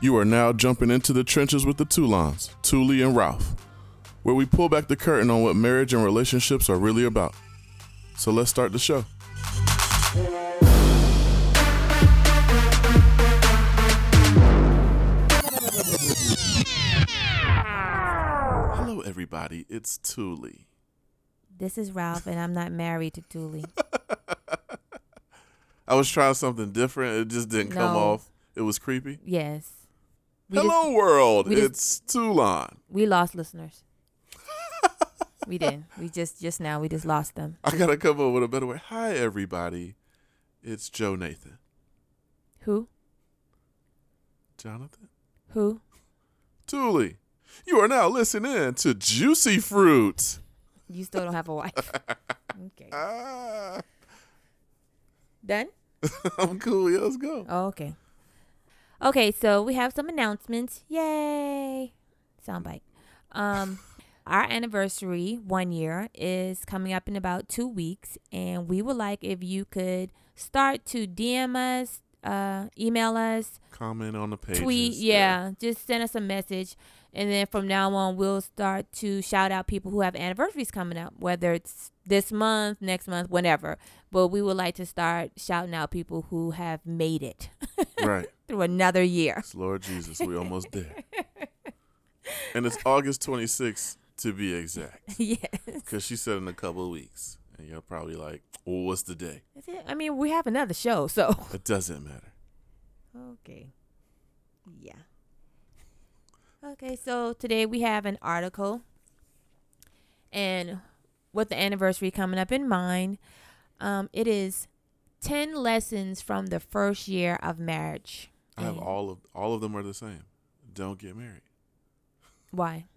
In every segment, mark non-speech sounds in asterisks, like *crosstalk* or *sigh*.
You are now jumping into the trenches with the Toulons, Touly and Ralph, where we pull back the curtain on what marriage and relationships are really about. So let's start the show. Hello, everybody. It's Touly. This is Ralph, and I'm not married to Touly. *laughs* I was trying something different. It just didn't come No. off. It was creepy. Yes. We just- Hello, world. we just- it's Toulon. we lost listeners. we didn't. We just just now we just lost them. I gotta come up with a better way. Hi, everybody. It's Joe Nathan. Who? Jonathan. Who? Touly. You are now listening to Juicy Fruit. You still don't have a wife. *laughs* okay. Ah, Done? *laughs* I'm cool. Yeah, let's go. Oh, okay. Okay, so we have some announcements. Yay! Soundbite. Um, *laughs* our anniversary, one year, is coming up in about two weeks, and we would like if you could start to DM us, uh, email us, Comment on the page. tweet. Yeah, just send us a message, and then from now on, we'll start to shout out people who have anniversaries coming up, whether it's this month, next month, whenever. But we would like to start shouting out people who have made it *laughs* Right. through another year. It's Lord Jesus. We almost there. *laughs* And it's August 26th to be exact. *laughs* yes. Because she said in a couple of weeks. And you're probably like, well, what's the day? I mean, we have another show, so. It doesn't matter. Okay. Yeah. Okay, so today we have an article. And with the anniversary coming up in mind, um, it is 10 lessons from the first year of marriage. I have all of all of them are the same. Don't get married. Why? *laughs*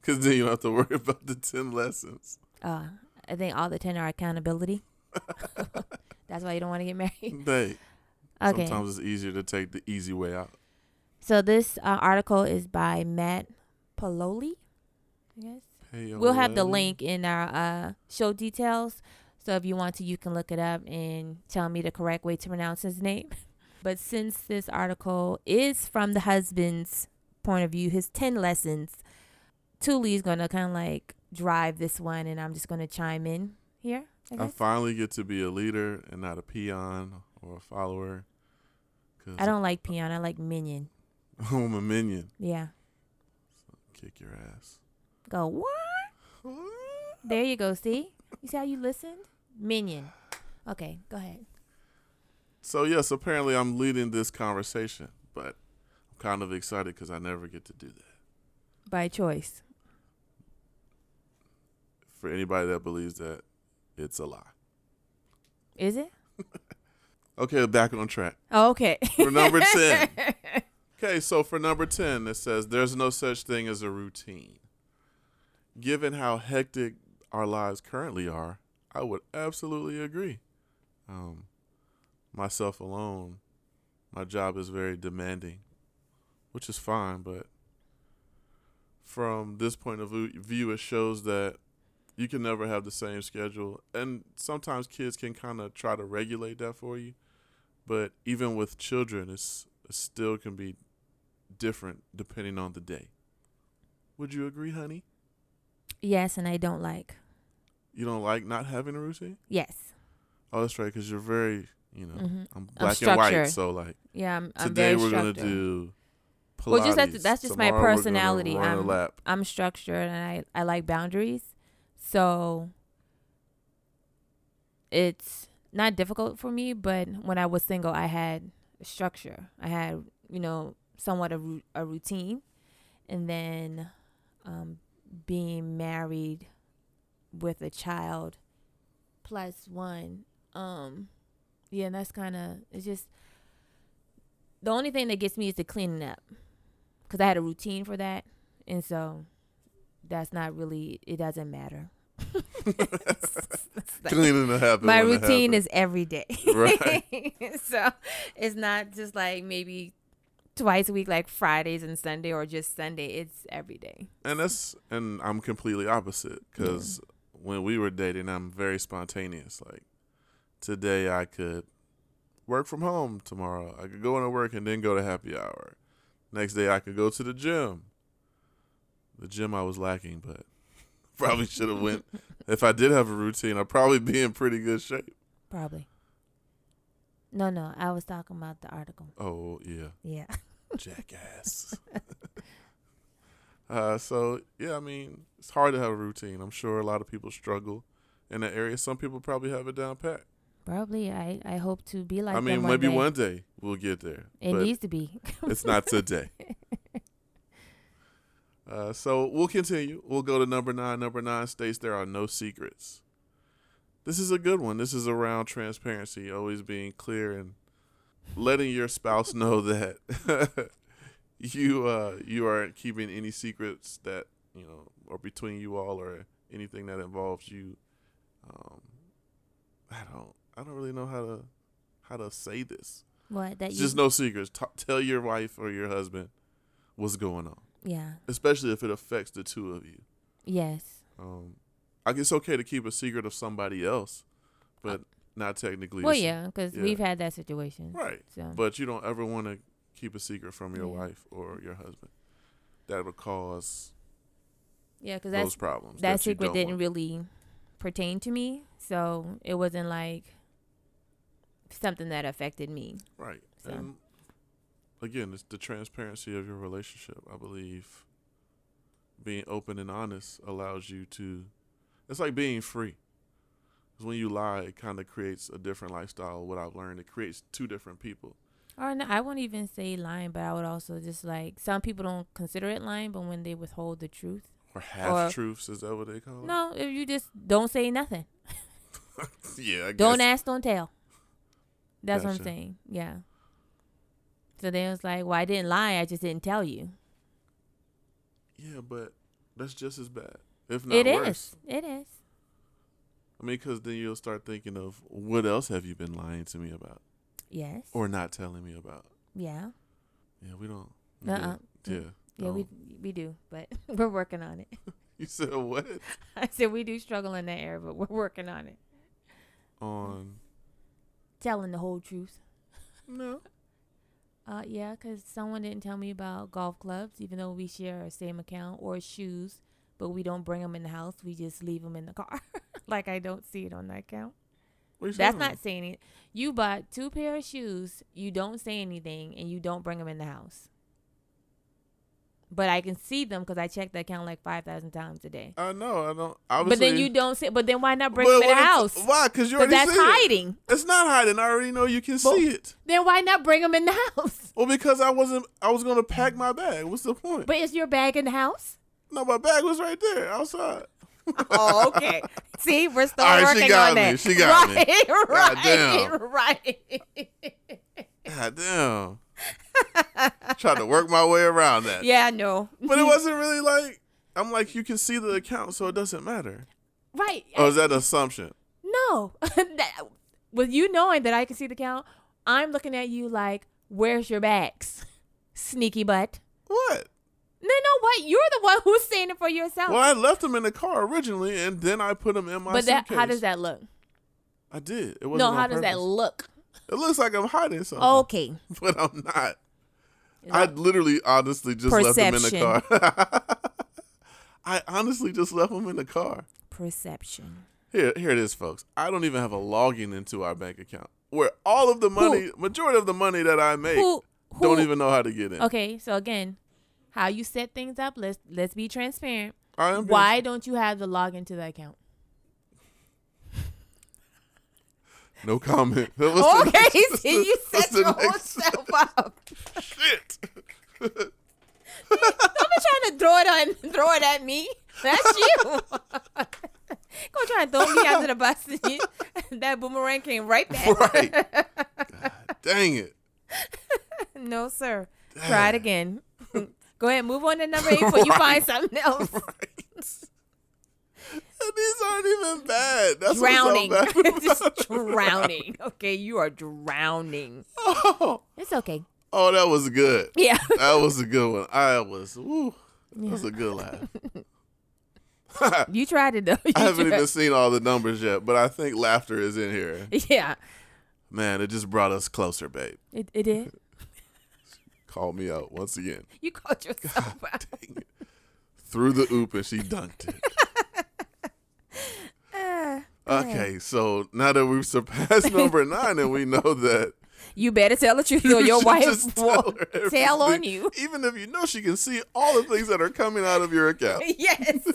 Because then you don't have to worry about the 10 lessons. Uh, I think all the 10 are accountability. *laughs* That's why you don't want to get married. They Okay. sometimes it's easier to take the easy way out. So this uh, article is by Matt Paolelli, I guess. We'll have the link in our uh, show details. So if you want to, you can look it up and tell me the correct way to pronounce his name. *laughs* But since this article is from the husband's point of view, his 10 lessons, Touly's going to kind of like drive this one, and I'm just going to chime in here. I I finally get to be a leader and not a peon or a follower. I don't like peon. I like minion. *laughs* I'm a minion. Yeah. Kick your ass. Go, what? There you go. See? You see how you listened? Minion. Okay, go ahead. So yes, apparently I'm leading this conversation, but I'm kind of excited because I never get to do that. By choice. For anybody that believes that, it's a lie. Is it? *laughs* Okay, back on track. Oh, okay. For number *laughs* 10. Okay, so for number 10, it says there's no such thing as a routine. Given how hectic our lives currently are, I would absolutely agree. Um, myself alone, my job is very demanding, which is fine, but from this point of view- it shows that you can never have the same schedule. And sometimes kids can kind of try to regulate that for you. But even with children, it's, it still can be different depending on the day. Would you agree, honey? yes, and I don't like. You don't like not having a routine? Yes. Oh, that's right, because you're very, you know, Mhm. I'm black and white. So, like, Yeah, I'm, I'm today we're going to do Pilates. Well, just that's- that's just my Tomorrow we're personality. I'm-. I'm structured and I, I like boundaries. So it's not difficult for me, but when I was single, I had structure. I had, you know, somewhat a, a routine. And then um, being married with a child plus one, um, yeah, and that's kind of, it's just, the only thing that gets me is the cleaning up because I had a routine for that. And so that's not really, it doesn't matter. Cleaning the habit. my routine is every day. Right. *laughs* so it's not just like maybe twice a week, like Fridays and Sunday, or just Sunday. It's every day. and that's and I'm completely opposite because when we were dating, I'm very spontaneous. Like today, I could work from home tomorrow. I could go into work and then go to happy hour. Next day I could go to the gym. The gym I was lacking, but probably should have went. If I did have a routine, I'd probably be in pretty good shape. Probably. No, no, I was talking about the article. Oh yeah, Yeah. jackass. *laughs* uh, so yeah, I mean, it's hard to have a routine. I'm sure a lot of people struggle in that area. Some people probably have it down pat. Probably. I, I hope to be like I mean, one maybe day. one day we'll get there. It needs to be. it's not today. *laughs* Uh, so we'll continue. We'll go to number nine. Number nine states there are no secrets. This is a good one. This is around transparency, always being clear and letting your spouse *laughs* know that *laughs* you uh, you aren't keeping any secrets that you know or between you all or anything that involves you. Um, I don't I don't really know how to how to say this. what that It's you just no secrets. T- tell your wife or your husband what's going on, Yeah. especially if it affects the two of you. Yes. Um, I guess it's okay to keep a secret of somebody else, but not technically. Well, yeah, because yeah. we've had that situation. right. So But you don't ever want to keep a secret from your Yeah. wife or your husband. That would cause yeah, because those that's problems. that you secret didn't want. really pertain to me, so it wasn't like something that affected me. Right. So. And again, it's the transparency of your relationship. I believe being open and honest allows you to. It's like being free. 'Cause when you lie, it kind of creates a different lifestyle. What I've learned, it creates two different people. Or no, I won't even say lying, but I would also just like some people don't consider it lying, but when they withhold the truth, Or half truths, is that what they call it? no, if you just don't say nothing, *laughs* Yeah, I don't ask, don't tell. That's what I'm saying. Yeah. So then it's like, well, I didn't lie, I just didn't tell you. Yeah, but that's just as bad, if not It is. worse. It is. I mean, because then you'll start thinking of what else have you been lying to me about, Yes. or not telling me about. yeah. Yeah, we don't. Uh-uh. Yeah. Yeah, we don't. we do, but *laughs* we're working on it. *laughs* You said what? *laughs* I said we do struggle in that area, but we're working on it. On Telling the whole truth. no. Uh, yeah, because someone didn't tell me about golf clubs, even though we share a same account, or shoes, but we don't bring them in the house. We just leave them in the car. *laughs* like I don't see it on that account. That's not saying it. You bought two pair of shoes, you don't say anything, and you don't bring them in the house. But I can see them because I check the account like 5,000 times a day. I know. I don't. But then you don't say, but then why not them in the house? Why? Because you already that's see it. hiding. It's not hiding. I already know you can But- see it. Then why not bring them in the house? *laughs* Well, because I wasn't. I was gonna pack my bag. What's the point? But is your bag in the house? no, my bag was right there outside. *laughs* Oh, okay. See, we're still All right, she working got on me. that. She got me. *laughs* right, right, damn. right. God damn. *laughs* Trying to work my way around that. yeah, no. But it mhm. wasn't really like. I'm like, you can see the account, so it doesn't matter. Right. Oh, is that an assumption? No. *laughs* With you knowing that I can see the account, I'm looking at you like, where's your bags? Sneaky butt. What? No, no, what? You're the one *laughs* who's saying it for yourself. Well, I left them in the car originally, and then I put them in my but that, suitcase. how does that look? I did. It wasn't No, how does that look? It looks like I'm hiding something, Okay. but I'm not. I literally, honestly, just left them in the car. *laughs* I honestly just left them in the car. Perception. Here, here it is, folks. I don't even have a login into our bank account, where all of the money, majority of the money that I make, Who, who, don't even know how to get in. Okay, so again, how you set things up, let's let's be transparent. I am Why don't you have the login to the account? No comment. *laughs* What's okay, next- see, you set your own next- self up. Shit. *laughs* Don't be trying to throw it on, throw it at me. That's you. Go try and throw me under the bus. And *laughs* that boomerang came right back. Right. God, dang it. no, sir. Try it again. Go ahead, move on to number eight before you find something else. Right. And these aren't even bad. That's drowning. What's so bad *laughs* Just about it. drowning. Okay, you are drowning. Oh, It's okay. oh, that was good. Yeah. *laughs* That was a good one. I was. Woo, that was a good laugh. *laughs* You tried it though. You I haven't tried- even seen all the numbers yet, but I think laughter is in here. Yeah. Man, it just brought us closer, babe. It, it did. called me out once again. You called yourself out. Dang it. Through the oop and she dunked it. Okay, so now that we've surpassed *laughs* number nine and we know that you better tell the truth *laughs* or your wife will her tell on you. Even if you know she can see all the things that are coming out of your account. *laughs* yes.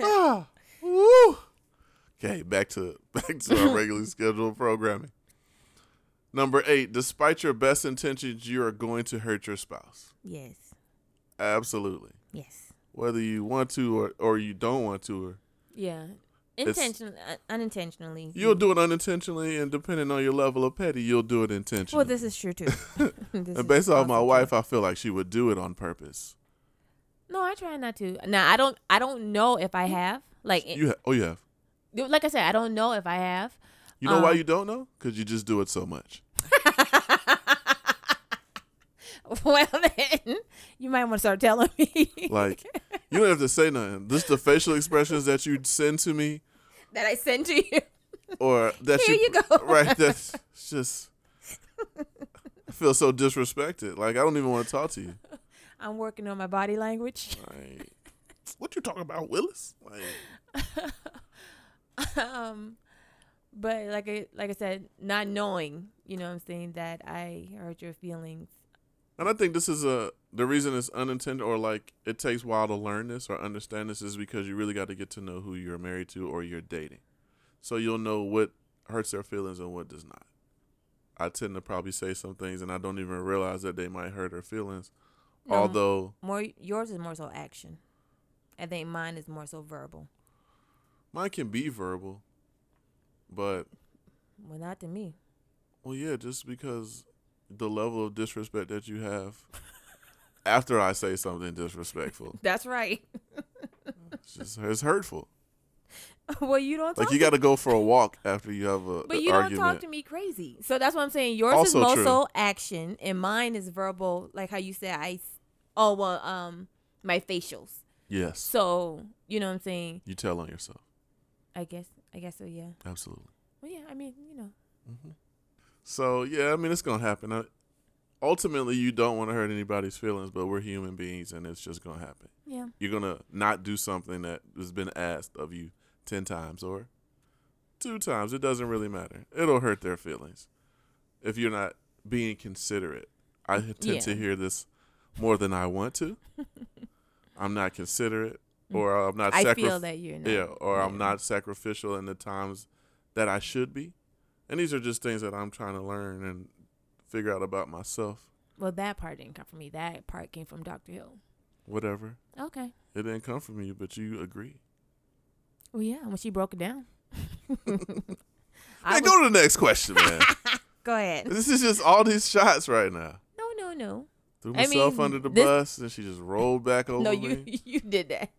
Ah, woo. Okay, back to back to our regularly scheduled programming. Number eight, despite your best intentions, you are going to hurt your spouse. yes. Absolutely. Yes. Whether you want to or, or you don't want to, or Yeah. It's- Intentional, uh, unintentionally. you'll do it unintentionally, and depending on your level of petty, you'll do it intentionally. Well, this is true too. *laughs* *laughs* And based off my wife. I feel like she would do it on purpose. No, I try not to. Now, I don't. I don't know if I have. Like, You ha- oh, you have. like I said, I don't know if I have. You know why Um, you don't know? Because you just do it so much. *laughs* *laughs* well, then you might want to start telling me. Like *laughs* you don't have to say nothing. Just the facial expressions that you send to me, that I send to you. or that Here you go. *laughs* right. That's just. I feel so disrespected. Like I don't even want to talk to you. I'm working on my body language. Like, what you talking about, Willis? Like, um, but like I like I said, not knowing, you know, what I'm saying that I hurt your feelings. And I think this is a the reason it's unintended or like it takes a while to learn this or understand this is because you really got to get to know who you're married to or you're dating, so you'll know what hurts their feelings and what does not. I tend to probably say some things and I don't even realize that they might hurt her feelings, No, although more yours is more so action. I think mine is more so verbal. mine can be verbal, but Well, not to me. well, yeah, just because the level of disrespect that you have *laughs* after I say something disrespectful, *laughs* That's right. it's just it's hurtful. *laughs* well, you don't. Like you got to go for a walk after you have a But you don't talk to me crazy. So that's what I'm saying. Yours Also is more true. so action, and mine is verbal. Like how you said, I. Oh well, um, my facials. Yes, So you know what I'm saying. you tell on yourself. I guess. I guess so. Yeah. Absolutely. Well, yeah. I mean, you know. So yeah, I mean it's gonna happen. Uh, ultimately, you don't want to hurt anybody's feelings, but we're human beings, and it's just gonna happen. Yeah. You're gonna not do something that has been asked of you ten times or two times. It doesn't really matter. It'll hurt their feelings if you're not being considerate. I tend Yeah. to hear this more than I want to. *laughs* I'm not considerate, or I'm not. I feel that you're not. yeah, or I'm not sacrificial in the times that I should be. And these are just things that I'm trying to learn and figure out about myself. Well, that part didn't come from me. That part came from Dr. Hill. Whatever. Okay. It didn't come from you, but you agree. Well, yeah. When she broke it down. I Hey, go to the next question, man. *laughs* go ahead. this is just all these shots right now. No, no, no. Threw I myself mean, under the this- bus, and she just rolled back *laughs* over no, me. you *laughs* you did that.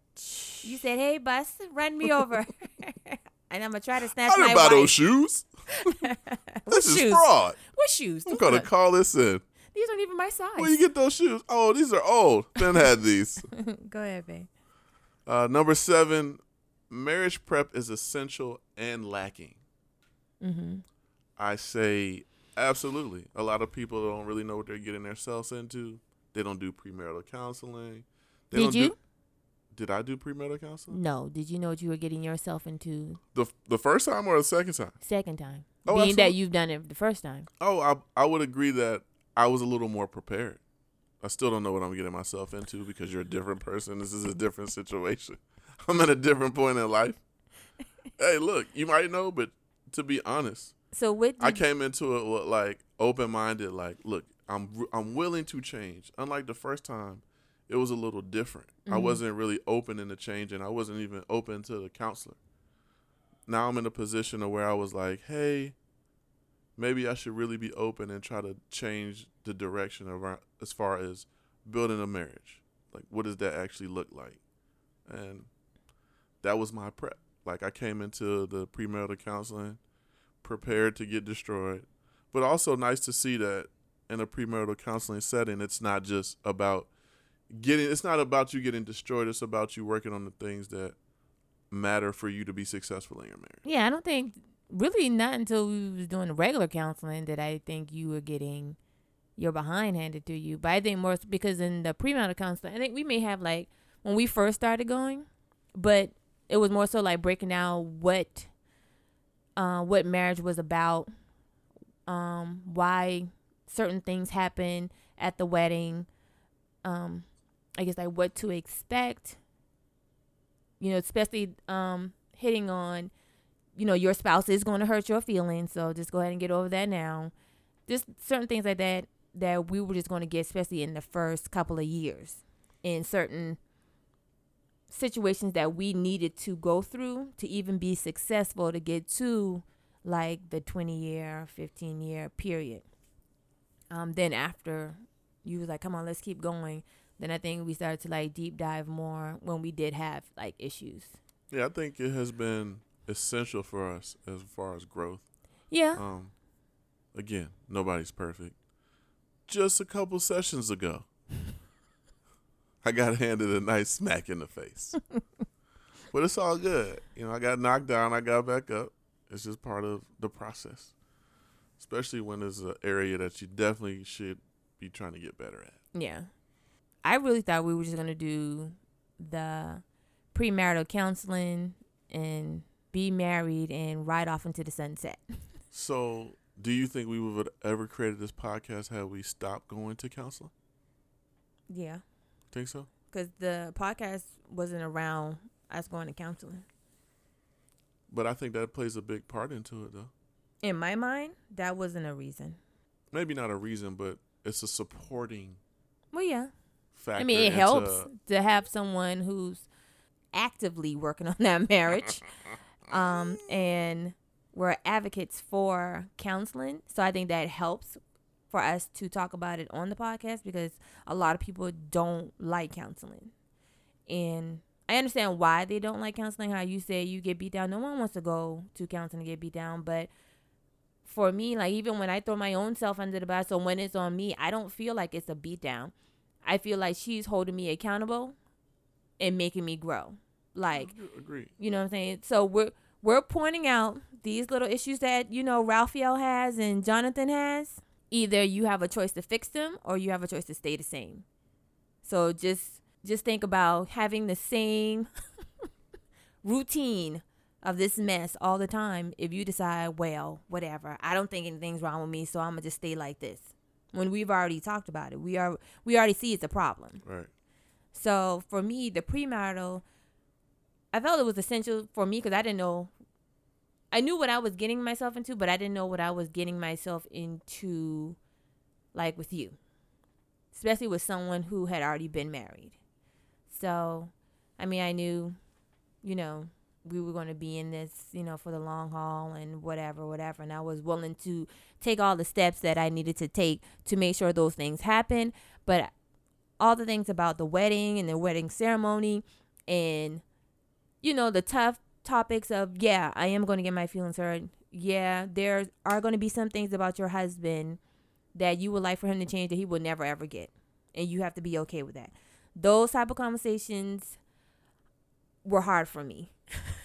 You said, "Hey, bus, run me over," and I'm gonna try to snatch I didn't my buy wife. those shoes. *laughs* This is shoes? fraud. What shoes? I'm gonna call this in. These aren't even my size. Where you get those shoes? Oh, these are old. Ben *laughs* had these. *laughs* Go ahead, babe. Uh, number seven, marriage prep is essential and lacking. Mm-hmm. I say absolutely. A lot of people don't really know what they're getting themselves into. They don't do premarital counseling. They Did don't you? Do, did I do premarital counseling? No. Did you know what you were getting yourself into The the first time or the second time? second time? Oh, Being that you've done it the first time. Oh, I I would agree that I was a little more prepared. I still don't know what I'm getting myself into because you're a different person. This is a different situation. *laughs* I'm at a different point in life. *laughs* hey, look, you might know, but to be honest, So what? I came into it with like open minded. Like, look, I'm I'm willing to change. Unlike the first time, it was a little different. I Mhm. wasn't really open in the change, and I wasn't even open to the counselor. Now I'm in a position of where I was like, hey, maybe I should really be open and try to change the direction of our, as far as building a marriage. Like, what does that actually look like? And that was my prep. Like, I came into the premarital counseling prepared to get destroyed, but also nice to see that in a premarital counseling setting, it's not just about getting, it's not about you getting destroyed, it's about you working on the things that matter for you to be successful in your marriage. yeah, I don't think really not until we was doing the regular counseling that I think you were getting your behind handed to you. But I think more because in the premarital counseling, I think we may have like when we first started going, but it was more so like breaking down what uh, what marriage was about, um, why certain things happen at the wedding, um, I guess like what to expect. You know, especially um, hitting on, you know, your spouse is going to hurt your feelings, so just go ahead and get over that now. Just certain things like that that we were just going to get, especially in the first couple of years, in certain situations that we needed to go through to even be successful to get to like the 20 year 15 year period um then after you was like come on let's keep going then i think we started to like deep dive more when we did have like issues Yeah, I think it has been essential for us as far as growth. yeah Um, again, nobody's perfect. Just a couple sessions ago, I got handed a nice smack in the face. *laughs* but it's all good. You know, I got knocked down, I got back up. It's just part of the process. Especially when it's an area that you definitely should be trying to get better at. yeah i really thought we were just going to do the premarital counseling and be married and ride off into the sunset *laughs* So, do you think we would have ever created this podcast had we stopped going to counseling? yeah Think so? because the podcast wasn't around us going to counseling But I think that plays a big part into it, though. in my mind that wasn't a reason maybe not a reason, but it's a supporting well yeah factor. I mean, it helps to have someone who's actively working *laughs* on that marriage. *laughs* um, and we're advocates for counseling. So I think that helps for us to talk about it on the podcast because a lot of people don't like counseling. And I understand why they don't like counseling. How you say you get beat down. No one wants to go to counseling to get beat down. But for me, like even when I throw my own self under the bus, so when it's on me, I don't feel like it's a beat down. I feel like she's holding me accountable and making me grow. Like, Agree. you know what I'm saying? So we're we're pointing out these little issues that, you know, Raphael has and Jonathan has. Either you have a choice to fix them or you have a choice to stay the same. So just just think about having the same *laughs* routine of this mess all the time if you decide, well, whatever. I don't think anything's wrong with me, so I'm going to just stay like this. When we've already talked about it. We are we already see it's a problem. Right. So for me, the premarital, I felt it was essential for me because I didn't know. I knew what I was getting myself into, but I didn't know what I was getting myself into, like with you, especially with someone who had already been married. So, I mean, I knew, you know, we were going to be in this, you know, for the long haul and whatever, whatever. And I was willing to take all the steps that I needed to take to make sure those things happen. But all the things about the wedding and the wedding ceremony and you know the tough topics of yeah i am going to get my feelings hurt yeah there are going to be some things about your husband that you would like for him to change that he will never ever get and you have to be okay with that those type of conversations were hard for me *laughs*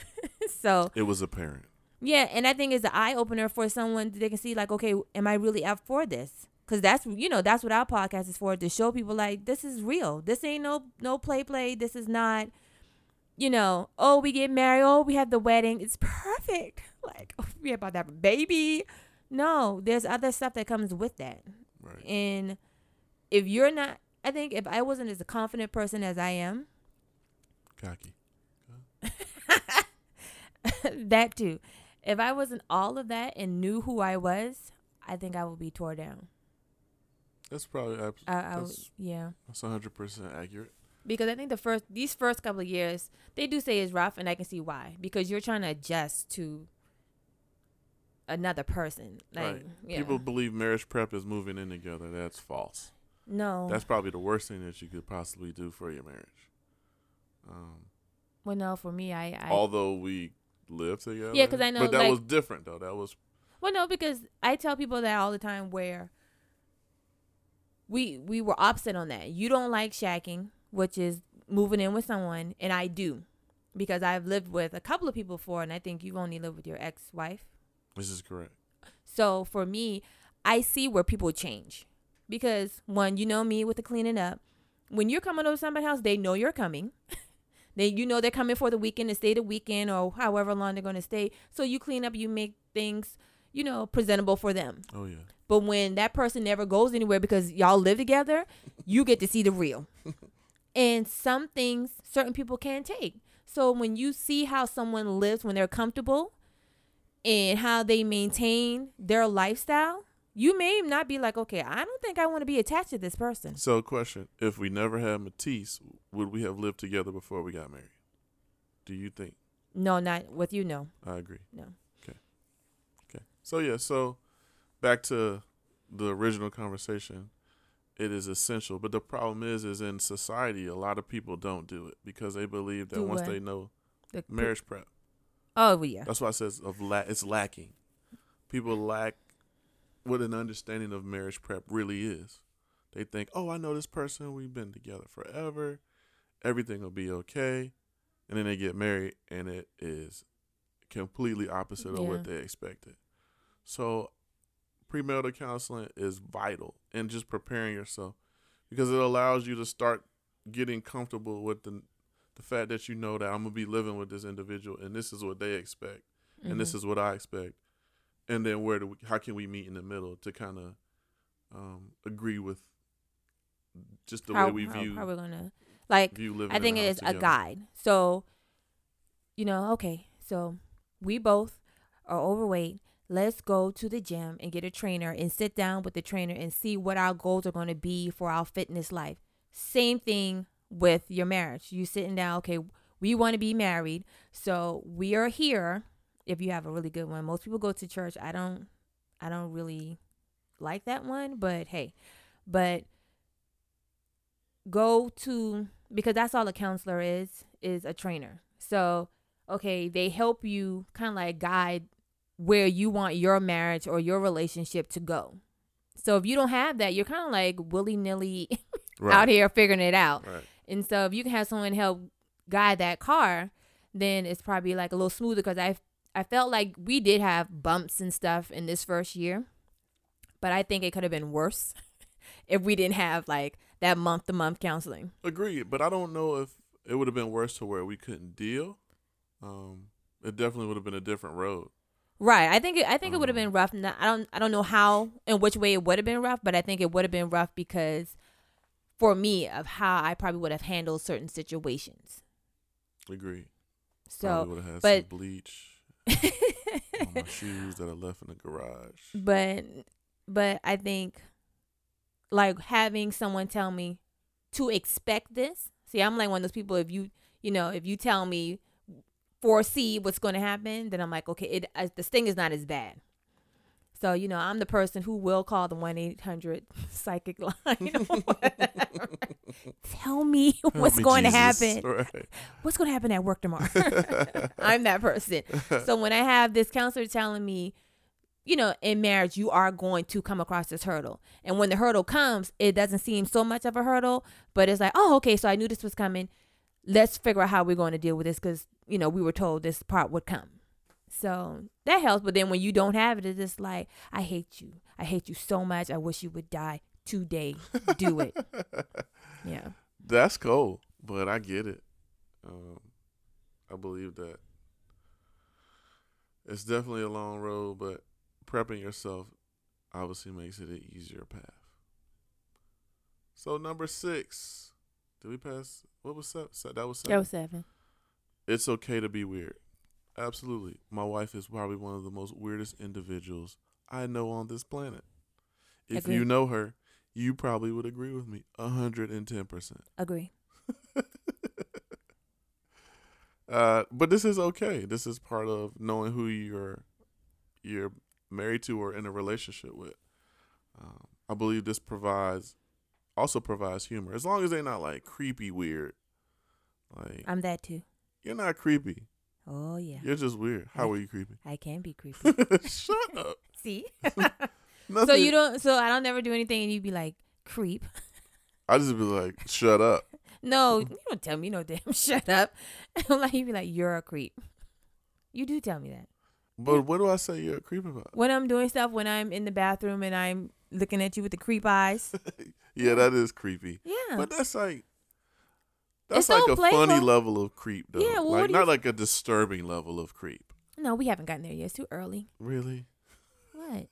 *laughs* so It was apparent. yeah, and I think it's an eye opener for someone they can see like, okay, am I really up for this? Because that's you know that's what our podcast is for to show people like this is real. This ain't no no play play. This is not, you know. Oh, we get married. Oh, we have the wedding. It's perfect. *laughs* Like oh, we about that baby. No, there's other stuff that comes with that. Right. And if you're not, I think if I wasn't as a confident person as I am, Cocky. *laughs* *laughs* that too. If I wasn't all of that and knew who I was, I think I would be tore down. That's probably ab- I, I would, That's- yeah, that's hundred percent accurate. because I think the first these first couple of years they do say is rough, and I can see why because you're trying to adjust to another person. Like, right. yeah, People believe marriage prep is moving in together. That's false. no, That's probably the worst thing that you could possibly do for your marriage. Um, well, no, for me, I, I although we live together. Yeah, because I know, But that like- was different though. That was Well, no, because I tell people that all the time where we we were opposite on that. You don't like shacking, which is moving in with someone, and I do. Because I've lived with a couple of people before and I think you've only lived with your ex wife. This is correct. So for me, I see where people change because one, you know me with the cleaning up. When you're coming over somebody's house, they know you're coming. *laughs* they you know they're coming for the weekend to stay the weekend or however long they're going to stay. So you clean up, you make things, you know, presentable for them. Oh yeah. But when that person never goes anywhere because y'all live together, you get to see the real. *laughs* and some things certain people can't take. So when you see how someone lives when they're comfortable and how they maintain their lifestyle, you may not be like, okay, I don't think I want to be attached to this person. So, question: If we never had Matisse, would we have lived together before we got married? Do you think? No, not with you. No. I agree. No. Okay. Okay. So yeah. So back to the original conversation. It is essential, but the problem is, is in society, a lot of people don't do it because they believe that Do once what? they know The marriage prep. Oh well, yeah. That's why it says of la- it's lacking. People lack what an understanding of marriage prep really is. They think, "Oh, I know this person. We've been together forever. Everything will be okay." And then they get married and it is completely opposite of what they expected. So, premarital counseling is vital and just preparing yourself because it allows you to start getting comfortable with the the fact that you know that I'm gonna be living with this individual and this is what they expect and this Mhm. is what I expect, and then where do we, how can we meet in the middle to kind of um, agree with just the how, way we how- view how we're gonna like view living. I think it is is a guide. So, you know, okay, so we both are overweight. Let's go to the gym and get a trainer and sit down with the trainer and see what our goals are going to be for our fitness life. Same thing with your marriage. You sitting down, okay, we want to be married. So we are here if you have a really good one. Most people go to church. I don't I don't really like that one, but hey. But go to because that's all a counselor is is a trainer so okay they help you kind of like guide where you want your marriage or your relationship to go so if you don't have that you're kind of like willy-nilly *laughs* right. out here figuring it out Right. and so if you can have someone help guide that car then it's probably like a little smoother because i i felt like we did have bumps and stuff in this first year but i think it could have been worse *laughs* if we didn't have like that month to month counseling Agreed, but I don't know if it would have been worse to where we couldn't deal. Um, it definitely would have been a different road. Right. I think it, I think it would have Um, been rough. Not, I don't I don't know how and which way it would have been rough, but I think it would have been rough because for me of how I probably would have handled certain situations. Agreed. So, would have had but- some bleach my *laughs* shoes that I left in the garage. but but I think like having someone tell me to expect this. See, I'm like one of those people if you, you know, if you tell me foresee what's going to happen, then I'm like, okay, it uh, the sting is not as bad. So, you know, I'm the person who will call the 1-800 psychic *laughs* line. *laughs* tell me Help what's me, going to happen. Right. What's going to happen at work tomorrow? *laughs* I'm that person. So when I have this counselor telling me, you know, in marriage, you are going to come across this hurdle. And when the hurdle comes, it doesn't seem so much of a hurdle, but it's like, oh, okay, so I knew this was coming. Let's figure out how we're going to deal with this because, you know, we were told this part would come. So that helps. But then when you don't have it, it's just like, I hate you. I hate you so much. I wish you would die today. Do it. *laughs* Yeah. That's cool, but I get it. Um, I believe that it's definitely a long road, but prepping yourself obviously makes it an easier path. So number six, did we pass? What was that? That was seven. That was seven. it's okay to be weird. Absolutely, my wife is probably one of the most weirdest individuals I know on this planet. If you know her, you probably would agree with me a hundred and ten percent. Agree. *laughs* Uh, but this is okay. This is part of knowing who you're you're married to or in a relationship with. Um, I believe this provides also provides humor as long as they're not like creepy weird. Like I'm that too. you're not creepy. Oh, yeah. You're just weird. How are you creepy? I can be creepy. *laughs* Shut up. *laughs* See? *laughs* So you don't. So I don't never do anything, and you'd be like creep. I just be like, shut up. No, you don't tell me no damn. Shut up. I'm like you'd be like you're a creep. You do tell me that. But what do I say you're a creep about? When I'm doing stuff, when I'm in the bathroom and I'm looking at you with the creep eyes. yeah, that is creepy. Yeah. But that's like that's It's like so a funny level of creep though. Yeah, well, like you not th- like a disturbing level of creep. no, we haven't gotten there yet. It's too early. Really? What?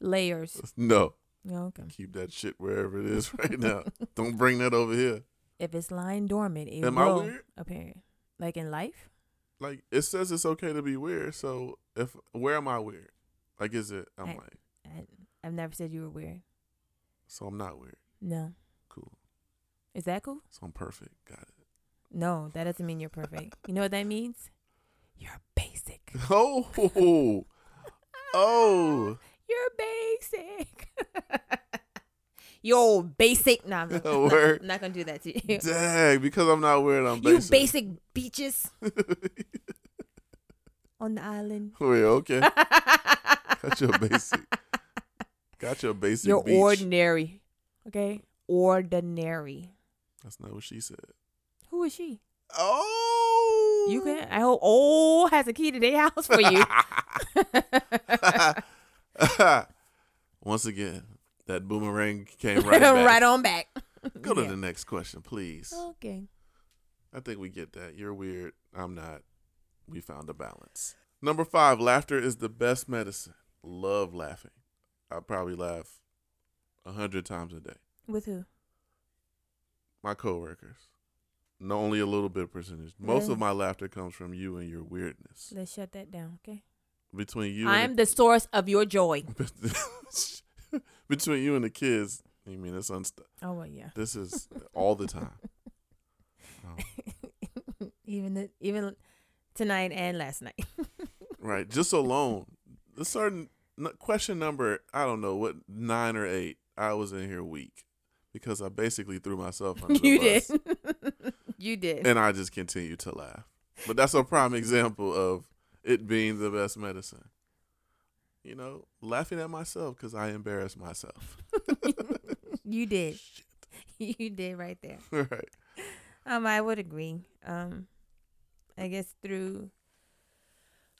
Layers. *laughs* No. Okay. Keep that shit wherever it is *laughs* right now. Don't bring that over here. If it's lying dormant, it Am I will weird? appear. Like in life? Like it says it's okay to be weird. So if where am I weird? Like is it? I'm I- like I, I've never said you were weird. so I'm not weird. No. Is that cool? So I'm perfect. Got it. No, that doesn't mean you're perfect. you know what that means? You're basic. *laughs* Oh. *laughs* oh. You're basic. *laughs* Yo, basic. Nah, I'm not, I'm not- I'm not gonna do that to you. Dang, because I'm not weird, I'm basic. You basic. basic beaches on the island. Oh, Wait, okay. Got your basic. Got your basic You're beach. ordinary. Okay? Ordinary. That's not what she said. Who is she? Oh. You can I hope oh has a key to their house for you. *laughs* *laughs* Once again, that boomerang came *laughs* right back. right on back. Go to Yeah. the next question, please. Okay. I think we get that. You're weird. I'm not. We found a balance. Number five, laughter is the best medicine. Love laughing. I probably laugh a hundred times a day. With who? My coworkers. No, only a little bit percentage. Most Really? of my laughter comes from you and your weirdness. Let's shut that down, okay? Between you I'm and the source of your joy. the, *laughs* between you and the kids, I mean, it's unst- Oh well, yeah. This is all the time. Um, *laughs* even the, even tonight and last night. *laughs* right. Just alone. The certain n- question number, I don't know what nine or eight. I was in here weak because I basically threw myself *laughs* under the you did. *laughs* you did. and I just continued to laugh. But that's a prime example of it being the best medicine. You know, laughing at myself because I embarrassed myself. *laughs* you did. Shit. You did right there. right. Um, I would agree. Um, I guess through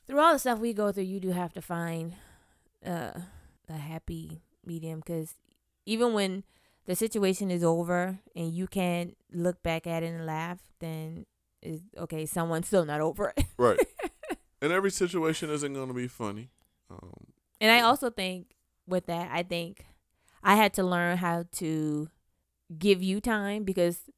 through all the stuff we go through, you do have to find uh a happy medium because even when the situation is over and you can't look back at it and laugh, then is okay. Someone's still not over it. *laughs* Right. *laughs* and every situation isn't going to be funny. Um, And I also think with that, I think I had to learn how to give you time because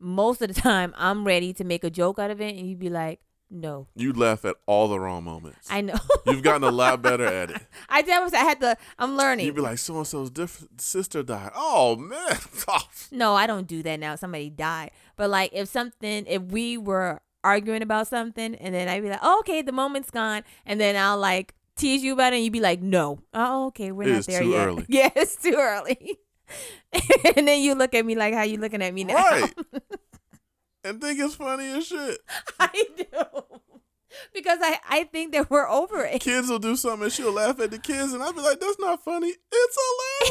most of the time I'm ready to make a joke out of it, and you'd be like, "No, you laugh at all the wrong moments. I know." *laughs* You've gotten a lot better at it. *laughs* I did. I had to. I'm learning. You'd be like, so and so's diff- sister died. Oh man. *laughs* Oh. no, I don't do that now. Somebody died, but like if something, if we were arguing about something, and then I'd be like, oh, "Okay, the moment's gone," and then I'll like tease you about it, and you'd be like, "No, oh, okay, we're It not there too yet." early. Yeah, it's too early. and then you look at me like how you looking at me now. right. And think it's funny as shit. *laughs* I do. Because I, I think that we're over it. Kids will do something and she'll laugh at the kids, and I'll be like, "That's not funny. It's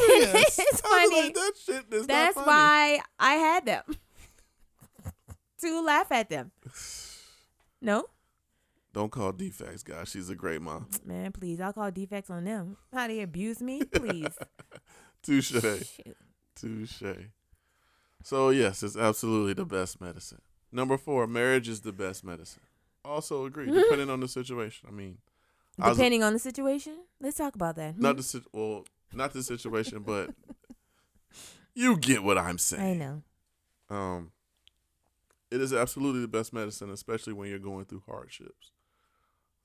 *laughs* hilarious. *laughs* It's funny. Like, that shit is That's not funny. That's why I had them. to laugh at them. *sighs* No? Don't call DFACS, guys. She's a great mom. Man, please. I'll call DFACS on them. How they abuse me? Please. Touche. Touche. So yes, it's absolutely the best medicine. Number four, marriage is the best medicine. Also agree, depending on the situation. I mean, I was- Depending on the situation, let's talk about that. not Hmm? the well, not the situation, but you get what I'm saying. I know. Um, it is absolutely the best medicine, especially when you're going through hardships.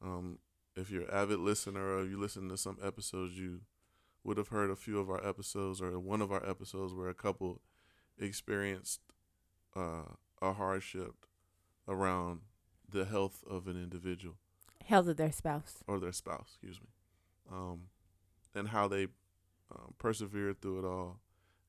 Um, if you're an avid listener or you listen to some episodes, you would have heard a few of our episodes or one of our episodes where a couple experienced uh, a hardship around the health of an individual Health of their spouse. or their spouse, excuse me, um, and how they um, persevered through it all,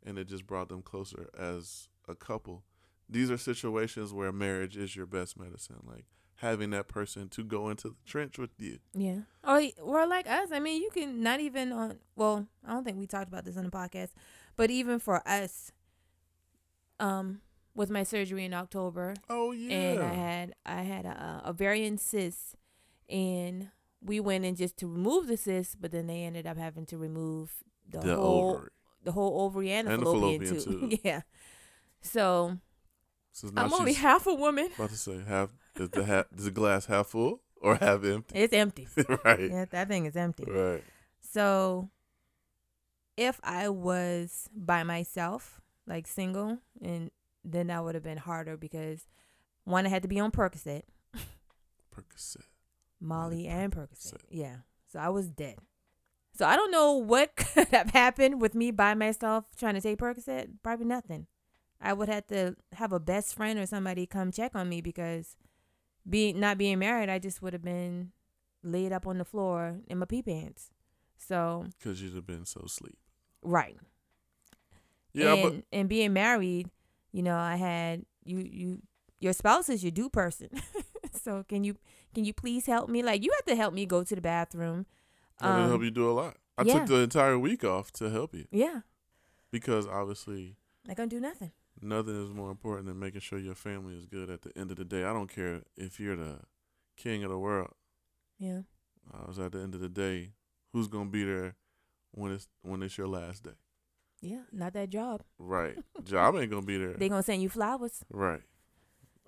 and it just brought them closer as a couple. These are situations where marriage is your best medicine, like having that person to go into the trench with you. Yeah. Or or like us. I mean, you can not even on. Well, I don't think we talked about this on the podcast, but even for us, um, with my surgery in October, Oh yeah, and I had I had a, a ovarian cyst and we went in just to remove the cyst, but then they ended up having to remove the, The whole ovary. the whole ovary and the And the fallopian, fallopian tube. tube. *laughs* yeah. So So I'm only half a woman. about to say half is the half is the glass half full or half empty? It's empty. *laughs* right. yeah, that thing is empty. Right. So if I was by myself, like single, and then that would have been harder because one, I had to be on Percocet, *laughs* Percocet. Molly, and Percocet. Percocet. Yeah. So I was dead. So I don't know what *laughs* could have happened with me by myself trying to take Percocet. Probably nothing. I would have to have a best friend or somebody come check on me because being not being married, I just would have been laid up on the floor in my pee pants. So Because you'd have been so asleep. right. Yeah, and, and being married, you know, I had you you your spouse is your do person. *laughs* so can you can you please help me? Like you have to help me go to the bathroom. but that'll help Um, you do a lot. I yeah. took the entire week off to help you Yeah, because obviously not gonna do nothing. nothing is more important than making sure your family is good at the end of the day. I don't care if you're the king of the world. Yeah, I was at the end of the day, who's gonna be there when it's when it's your last day? Yeah, not that job. Right. Job ain't gonna be there. They gonna send you flowers. right.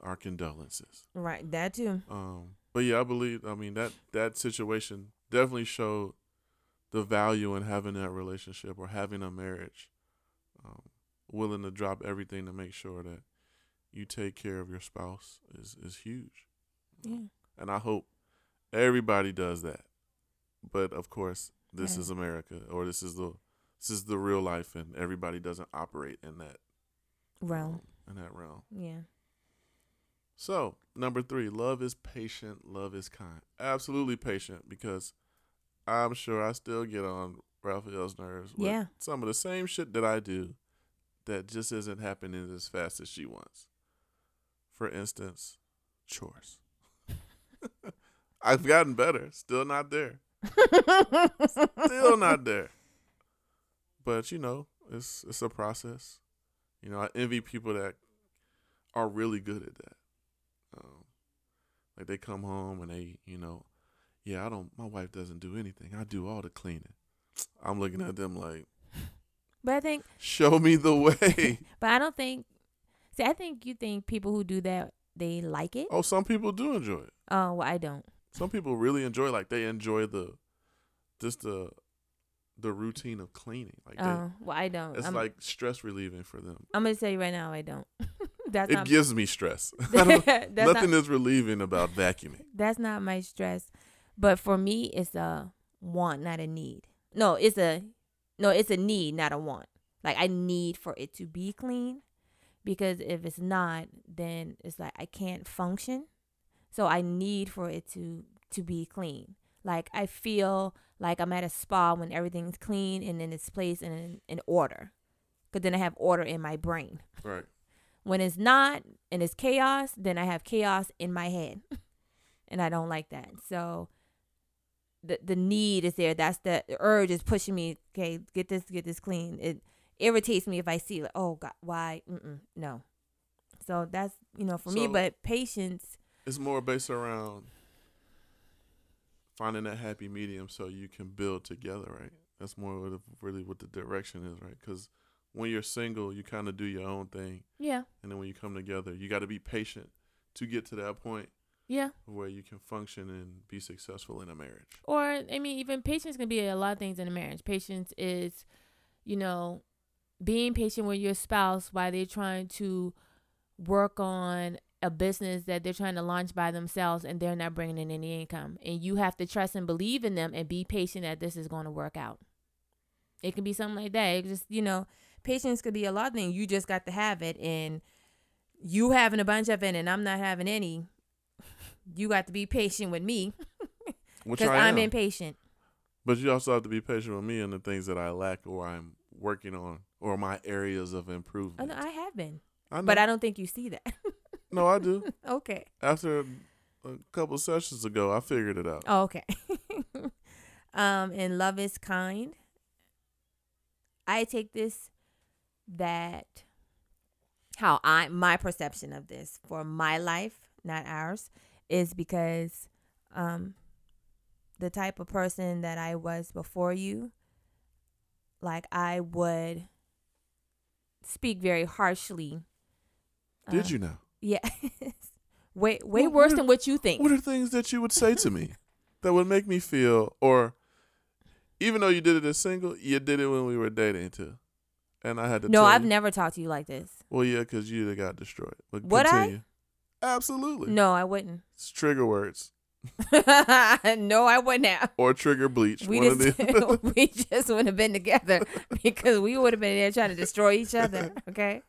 Our condolences. Right, that too. Um, but yeah, I believe. I mean that that situation definitely showed the value in having that relationship or having a marriage. Um, willing to drop everything to make sure that you take care of your spouse is is huge. Yeah, And I hope everybody does that. But of course, this Yeah. is America, or this is the this is the real life, and everybody doesn't operate in that realm. um, in that realm. Yeah, So, number three, love is patient, love is kind. Absolutely patient because I'm sure I still get on Raphael's nerves with Yeah. some of the same shit that I do that just isn't happening as fast as she wants. For instance, chores. *laughs* I've gotten better, still not there. *laughs* Still not there. But you know, it's it's a process. You know, I envy people that are really good at that. Um, like they come home and they, you know, yeah, I don't. My wife doesn't do anything. I do all the cleaning. *sniffs* I'm looking at them like, *laughs* but I think, show me the *laughs* way. *laughs* but I don't think. See, I think you think people who do that they like it. oh, some people do enjoy it. Oh, well, I don't. Some people really enjoy. Like they enjoy the, just the, the routine of cleaning. Like they, Oh, well, I don't. it's I'm, like stress relieving for them. I'm gonna tell you right now, I don't. *laughs* That's It not. gives me stress. *laughs* *laughs* Nothing not. is relieving about vacuuming. That's not my stress. But for me, it's a want, not a need. No, it's a no, it's a need, not a want. Like I need for it to be clean because if it's not, then it's like I can't function. So I need for it to to be clean. Like I feel like I'm at a spa when everything's clean and then it's placed in in order. Cause then I have order in my brain. Right. *laughs* When it's not and it's chaos, then I have chaos in my head. *laughs* and I don't like that. So the the need is there. That's the, the urge is pushing me. Okay, get this, get this clean. It irritates me if I see like, oh God, why? Mm-mm, no. So that's you know for me, but patience. It's more based around finding that happy medium so you can build together, right? That's more what really what the direction is, right? Because when you're single, you kind of do your own thing, Yeah, and then when you come together, you got to be patient to get to that point yeah. where you can function and be successful in a marriage. Or I mean, even patience can be a lot of things in a marriage. Patience is, you know, being patient with your spouse while they're trying to work on a business that they're trying to launch by themselves and they're not bringing in any income. And you have to trust and believe in them and be patient that this is going to work out. It can be something like that. It just, you know, patience could be a lot of things. You just got to have it. And you having a bunch of it and I'm not having any. You got to be patient with me *laughs* because I I'm am. impatient. But you also have to be patient with me and the things that I lack or I'm working on or my areas of improvement. no, I have been, I but I don't think you see that. *laughs* no, I do. *laughs* okay. After a couple sessions ago, I figured it out. Oh, okay. *laughs* um, and love is kind. I take this that how I my perception of this for my life, not ours, is because um the type of person that I was before you, like I would speak very harshly. Did Uh, you now? Yeah. *laughs* way way What- worse what- than what you think. What are things that you would say to me *laughs* that would make me feel, or even though you did it as single, you did it when we were dating too, and I had to. no, I've you. never talked to you like this. Well, yeah, because you'd have got destroyed. But Would I? continue. Absolutely. No, I wouldn't. It's trigger words *laughs* no, I wouldn't have. or trigger bleach. We just we just wouldn't have been together because we would have been there trying to destroy each other. Okay.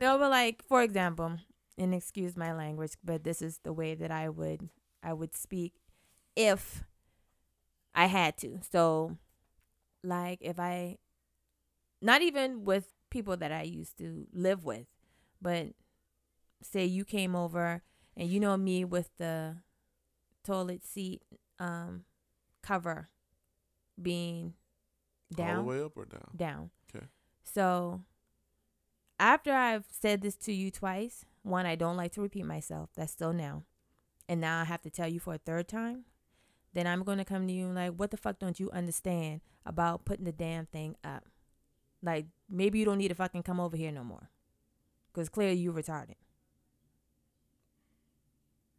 No, but like for example, and excuse my language, but this is the way that I would I would speak if I had to. So like if I not even with people that I used to live with, but say you came over and you know me with the toilet seat um cover being down. all the way up or down. down. Okay. So after I've said this to you twice, one I don't like to repeat myself. That's still now. And now I have to tell you for a third time. Then I'm going to come to you and like, what the fuck don't you understand about putting the damn thing up? Like maybe you don't need to fucking come over here no more. Cuz clearly you retarded.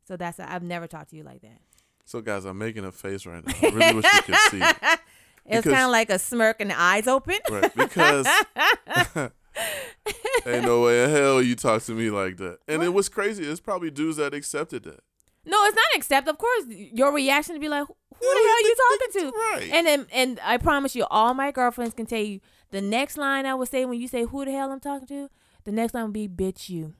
So that's I've never talked to you like that. So, guys, I'm making a face right now. I really wish you could see. *laughs* it. It's kind of like a smirk and the eyes open. Right, because *laughs* *laughs* ain't no way in hell you talk to me like that. And it was crazy. It's probably dudes that accepted that. No, it's not accept. Of course, your reaction to be like, "Who the hell are you talking to?" Right. And then, and I promise you, all my girlfriends can tell you the next line I would say when you say, "Who the hell I'm talking to?" The next line would be, "Bitch, you."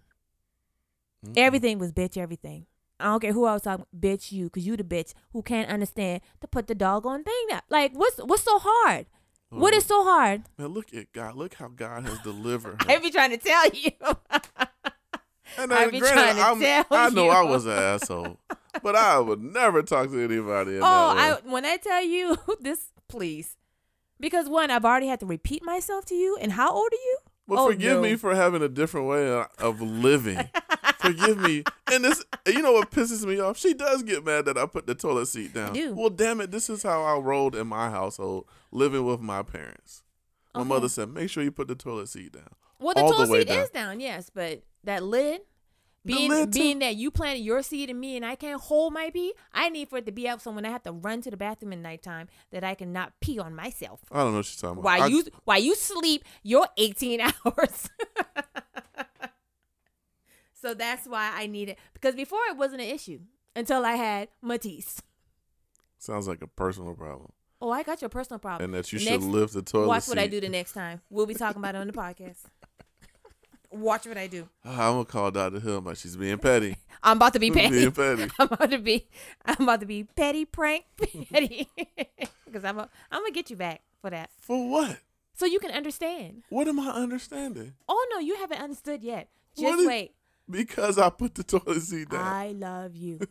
Mhm. Everything was bitch. Everything. I don't care who I was talking, bitch, you, cause you the bitch who can't understand to put the doggone thing up. Like, what's what's so hard? Oh, What is um, so hard? Man, look at God. Look how God has delivered *laughs* I her. be trying to tell you. And I be granted, trying to I'm- tell I know you. I was an asshole, but I would never talk to anybody in Oh, that I when I tell you *laughs* this, please, because one, I've already had to repeat myself to you. And how old are you? Well, oh, forgive no. me for having a different way of living. *laughs* forgive me. And this, you know what pisses me off? She does get mad that I put the toilet seat down. do. Well, damn it, this is how I rolled in my household, living with my parents. My Okay. mother said, "Make sure you put the toilet seat down." Well, the the toilet way seat down. is down, yes, but that lid, being lid, being that you planted your seed in me and I can't hold my pee, I need for it to be up so when I have to run to the bathroom at nighttime that I can not pee on myself. I don't know what she's talking about. While I- you while you sleep your 18 *laughs* hours. So that's why I need it because before it wasn't an issue until I had Matisse. sounds like a personal problem, Oh, I got your personal problem. and that you The should lift the toilet Watch seat. what I do the next time. We'll be talking about it on the podcast. *laughs* Watch what I do. I'm gonna call Dr. Hill, but she's being petty. *laughs* I'm about to be petty. *laughs* being petty. I'm about to be. I'm about to be petty prank petty. Because I'm. A, I'm gonna get you back for that, For what? so you can understand. What am I understanding? Oh no, you haven't understood yet. Just is- wait. Because I put the toilet seat down. I love you *laughs*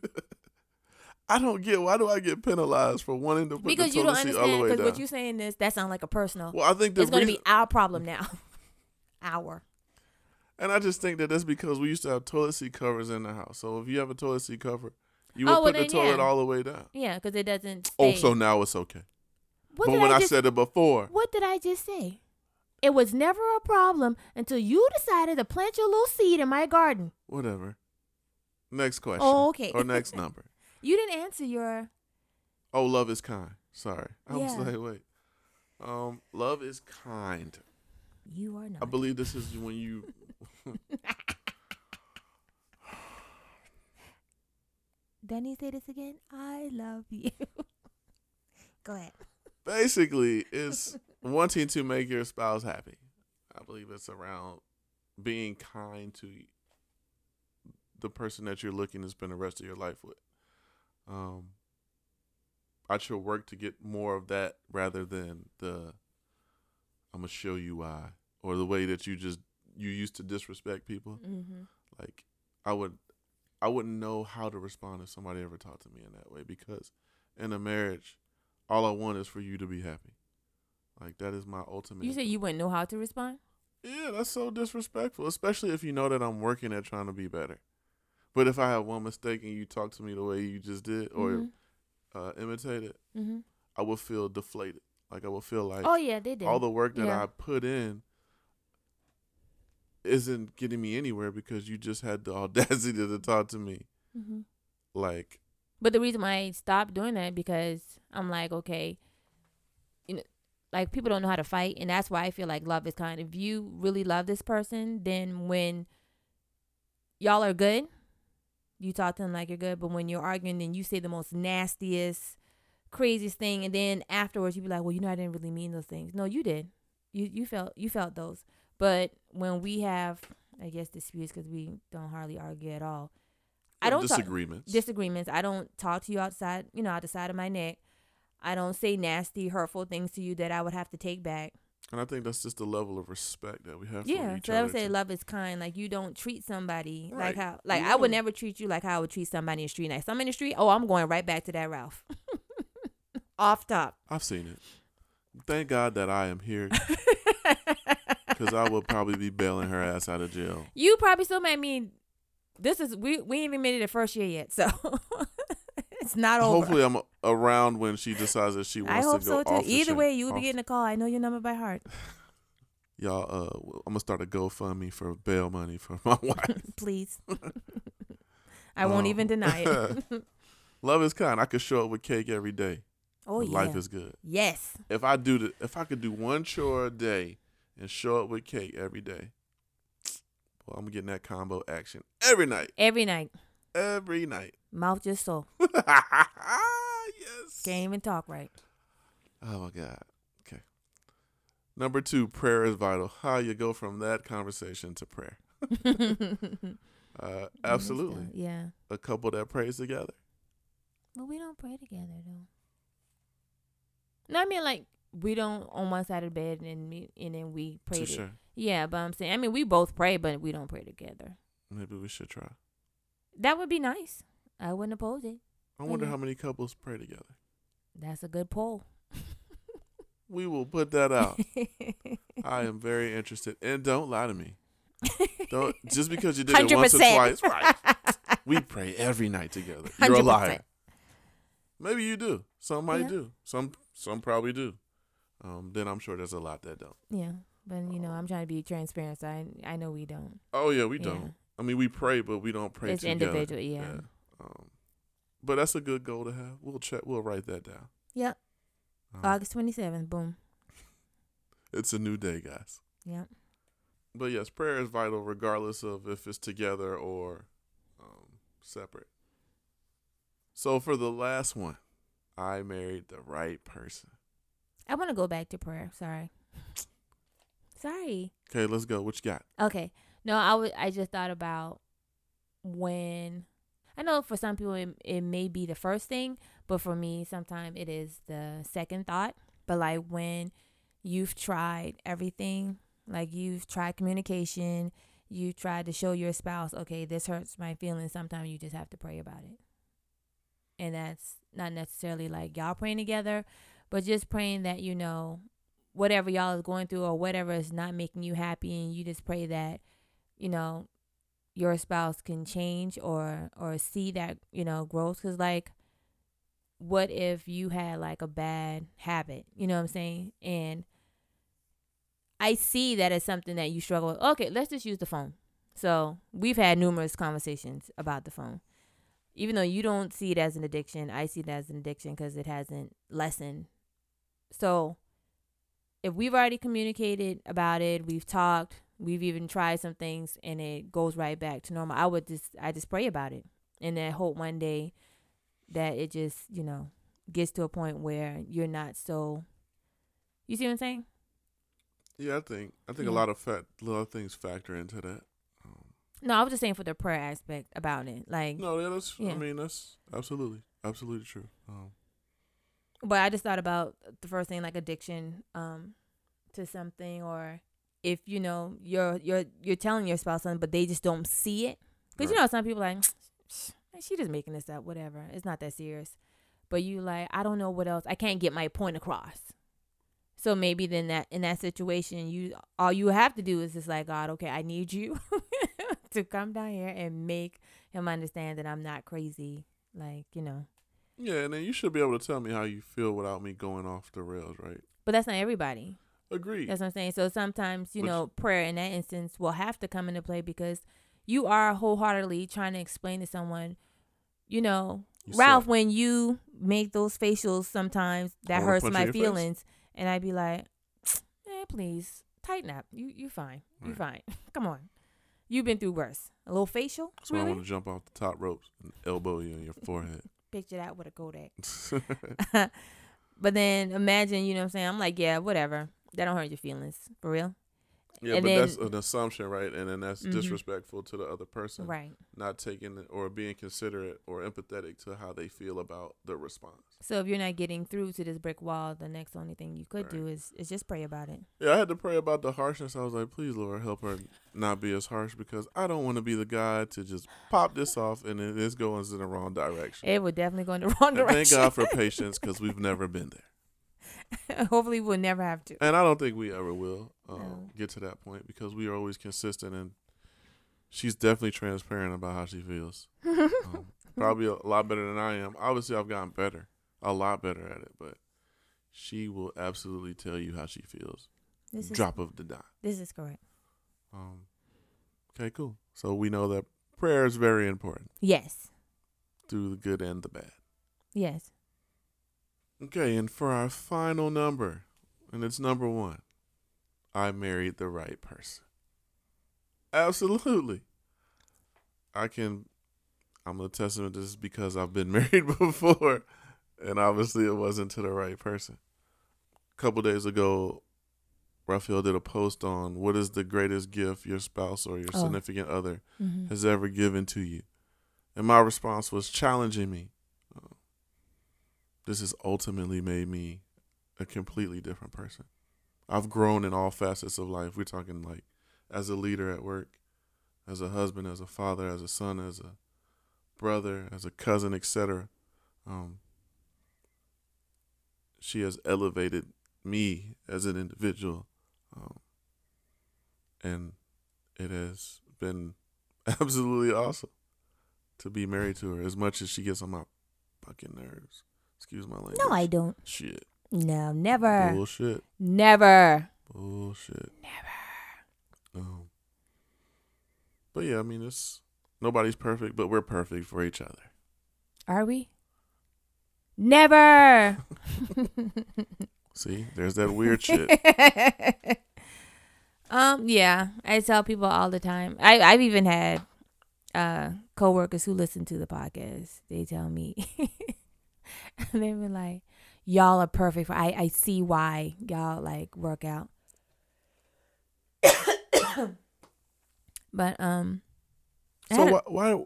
I don't get why do I get penalized for wanting to put because the you toilet don't seat all the understand. Because what you're saying is that sounds like a personal. well, I think the it's gonna reason, be our problem now. *laughs* our. and I just think that that's because we used to have toilet seat covers in the house. So if you have a toilet seat cover, you would Oh, well, put the then, toilet yeah. all the way down. Yeah, because it doesn't. Oh, so now it's okay. What but when I, just, said it before, What did I just say? It was never a problem until you decided to plant your little seed in my garden. whatever. Next question. Oh, okay. Or *laughs* next number. You didn't answer your. Oh, love is kind. Sorry. I was like, wait. Um, love is kind. You are not. I believe this is when you *laughs* he say this again? I love you. *laughs* Go ahead. basically is wanting to make your spouse happy. I believe it's around being kind to the person that you're looking to spend the rest of your life with. Um, I should work to get more of that rather than the I'm gonna show you why or the way that you just you used to disrespect people. Mm-hmm. Like I would I wouldn't know how to respond if somebody ever talked to me in that way because in a marriage, all I want is for you to be happy. Like that is my ultimate. You said you wouldn't know how to respond. yeah, that's so disrespectful, especially if you know that I'm working at trying to be better. But if I have one mistake and you talk to me the way you just did, or Mhm. uh, imitated, Mm-hmm. I would feel deflated. Like I would feel like Oh yeah, they did. all the work that Yeah. I put in isn't getting me anywhere because you just had the *laughs* audacity to talk to me. hmm Like, But the reason why I stopped doing that because I'm like, okay, like people don't know how to fight, and that's why I feel like love is kind. If you really love this person, then when y'all are good, you talk to them like you're good. But when you're arguing, then you say the most nastiest, craziest thing, and then afterwards you be like, well, you know, I didn't really mean those things. No, you did. You you felt you felt those. But when we have, I guess disputes because we don't hardly argue at all. I don't talk- disagreements. disagreements. I don't talk to you outside, you know, out the side of my neck. I don't say nasty, hurtful things to you that I would have to take back. and I think that's just the level of respect that we have for Yeah, so I would say love is kind. Like you don't treat somebody Right. like how, like You I would never treat you like how I would treat somebody in the street. Like some in the street, oh, I'm going right back to that Ralph. *laughs* Off top. I've seen it. Thank God that I am here *laughs* because I would probably be bailing her ass out of jail. You probably still made me. This is we we ain't even made it the first year yet, so *laughs* it's not over. Hopefully, I'm around when she decides that she I wants hope to go so too. off Either way, you will be getting a call. I know your number by heart. *sighs* Y'all, uh, I'm gonna start a GoFundMe for bail money for *laughs* my *laughs* wife. Please. *laughs* I won't Um, even deny it. Love is kind. I could show up with cake every day. oh yeah. Life is good. yes. If I do the, if I could do one chore a day and show up with cake every day, *sniffs* well, I'm getting that combo action every night. Every night. Every night. Mouth just so. *laughs* yes. Can't even talk right. Oh my God. Okay. Number two, prayer is vital. How you go from that conversation to prayer? *laughs* *laughs* Uh, absolutely. Yeah. A couple that prays together. But we don't pray together though. No, I mean like we don't on one side of the bed and me and then we pray. To to- sure. Yeah, but I'm saying I mean we both pray, but we don't pray together. Maybe we should try. That would be nice. I wouldn't oppose it. I wonder Mhm. how many couples pray together. That's a good poll. We will put that out. *laughs* I am very interested. And don't lie to me. Don't *laughs* just because you did it once or twice. Right. *laughs* We pray every night together. You're a 100%. liar. Maybe you do. Some might Yeah. do. Some some probably do. Um, then I'm sure there's a lot that don't. Yeah, but you know I'm trying to be transparent. So I I know we don't. Oh yeah, we don't. I mean, we pray, but we don't pray It's together. individual, yeah. Um, but that's a good goal to have. We'll check. We'll write that down. Yep. Um, August 27th. Boom. it's a new day, guys. Yep. But yes, prayer is vital, regardless of if it's together or um, separate. So for the last one, I married the right person. I want to go back to prayer. Sorry. Sorry. Okay, let's go. What you got? Okay. No, I would. I just thought about when I know for some people it, it may be the first thing, but for me, sometimes it is the second thought. But like when you've tried everything, like you've tried communication, you tried to show your spouse, okay, this hurts my feelings. Sometimes you just have to pray about it, and that's not necessarily like y'all praying together, but just praying that you know whatever y'all is going through or whatever is not making you happy and you just pray that you know your spouse can change or or see that you know growth? Because like what if you had like a bad habit? You know what i'm saying? And i see that as something that you struggle with. Okay let's just use the phone. So we've had numerous conversations about the phone. Even though you don't see it as an addiction i see it as an addiction because it hasn't lessened. So if we've already communicated about it, we've talked, we've even tried some things and it goes right back to normal, I would just I just pray about it. And then hope one day that it just, you know, gets to a point where you're not so You see what I'm saying? Yeah, I think I think a lot of fact, a lot of things factor into that. Um, No, I was just saying for the prayer aspect about it. Like no, yeah, that's. Yeah. I mean, that's absolutely, absolutely true. Um, but I just thought about the first thing like addiction um to something or if you know you're you're you're telling your spouse something but they just don't see it. Because you know some people like she just making this up whatever. It's not that serious. But you like I don't know what else I can't get my point across. So maybe then that in that situation you all you have to do is just like God okay I need you *laughs* to come down here and make him understand that I'm not crazy like you know. Yeah, and then you should be able to tell me how you feel without me going off the rails, right? But that's not everybody. Agreed. That's what I'm saying. So sometimes, you know, prayer in that instance will have to come into play because you are wholeheartedly trying to explain to someone, you know, Ralph, when you make those facials sometimes that hurts my your face. feelings. And I'd be like, *sniffs* man, please, tighten up. You you fine. You're fine. *laughs* Come on. You've been through worse. A little facial? So I want to jump off the top ropes and elbow you in your forehead. *laughs* Picture that with a Kodak. *laughs* but then imagine, you know what I'm saying? I'm like, yeah, whatever. That don't hurt your feelings. For real? yeah, And but then- that's an assumption, right? And then that's Mhm. disrespectful to the other person. Right. Not taking it or being considerate or empathetic to how they feel about the response. So if you're not getting through to this brick wall, the next only thing you could Right. do is is just pray about it. Yeah, I had to pray about the harshness. I was like, please, Lord, help her not be as harsh because I don't want to be the guy to just pop this off and it is going in the wrong direction. It would definitely go in the *laughs* wrong And direction. thank God for patience because we've never been there. *laughs* Hopefully, we'll never have to. And I don't think we ever will um, No. get to that point because we are always consistent and she's definitely transparent about how she feels. *laughs* Um, probably a lot better than I am. Obviously, I've gotten better, a lot better at it, but she will absolutely tell you how she feels. This is Drop of the dime. this is correct. Um, okay, cool. So we know that prayer is very important Yes. through the good and the bad. Yes. Okay, and for our final number, and it's number one, I married the right person. Absolutely. I can, I'm a testament to this because I've been *laughs* married before, and obviously it wasn't to the right person. A couple days ago, Raphael did a post on what is the greatest gift your spouse or your Oh. significant other Mm-hmm. has ever given to you. And my response was challenging me. This has ultimately made me a completely different person. I've grown in all facets of life. We're talking like as a leader at work, as a husband, as a father, as a son, as a brother, as a cousin, etc. Um, she has elevated me as an individual, um, and it has been *laughs* absolutely awesome to be married to her. As much as she gets on my fucking nerves. Excuse my language. No, I don't. Shit. No, never. Bullshit. Never. Bullshit. Never. Um. But yeah, I mean, it's nobody's perfect, but we're perfect for each other. Are we? Never. *laughs* See, there's that weird shit. *laughs* um, yeah, I tell people all the time. I I've even had uh coworkers who listen to the podcast. They tell me, *laughs* *laughs* and they were like, "Y'all are perfect. For, I I see why y'all like work out." *coughs* but um, So had a- why, why,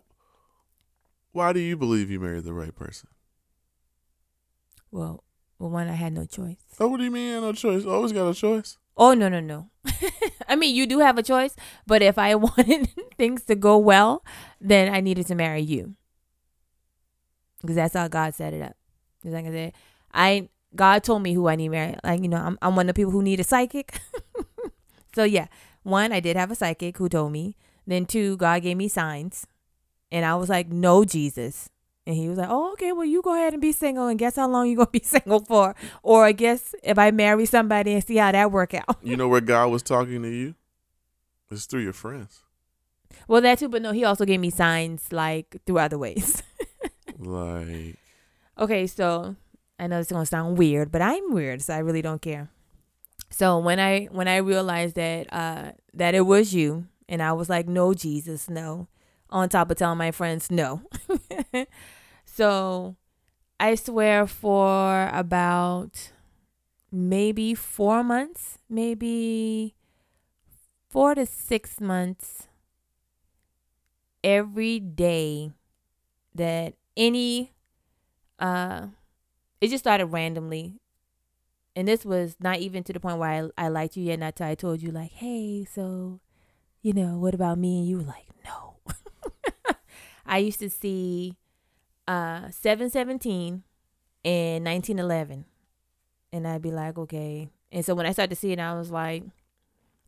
why do you believe you married the right person? well, well, one I had no choice. Oh, what do you mean? No choice. Always got a choice. Oh no no no. *laughs* I mean you do have a choice, but if I *laughs* wanted things to go well, then I needed to marry you. Because that's how God set it up. Just like I said, I God told me who I need married. Like, you know, I'm I'm one of the people who need a psychic. *laughs* so yeah. One, I did have a psychic who told me. Then two, God gave me signs. And I was like, No, Jesus. And he was like, Oh, okay, well you go ahead and be single and guess how long you gonna be *laughs* single for? Or I guess if I marry somebody and see how that work out. You know where God was talking to you? It's through your friends. Well, that too, but no, he also gave me signs like through other ways. *laughs* Like, okay, so I know it's gonna sound weird, but I'm weird, so I really don't care. So when I when I realized that uh that it was you, and I was like, no, Jesus, no. On top of telling my friends no. *laughs* so I swear for about maybe four months, maybe four to six months, every day that any uh it just started randomly. And this was not even to the point where I, I liked you yet not till I told you like hey so you know what about me? And you were like no. *laughs* I used to see uh 717 and 1911 and I'd be like okay. And so when I started to see it I was like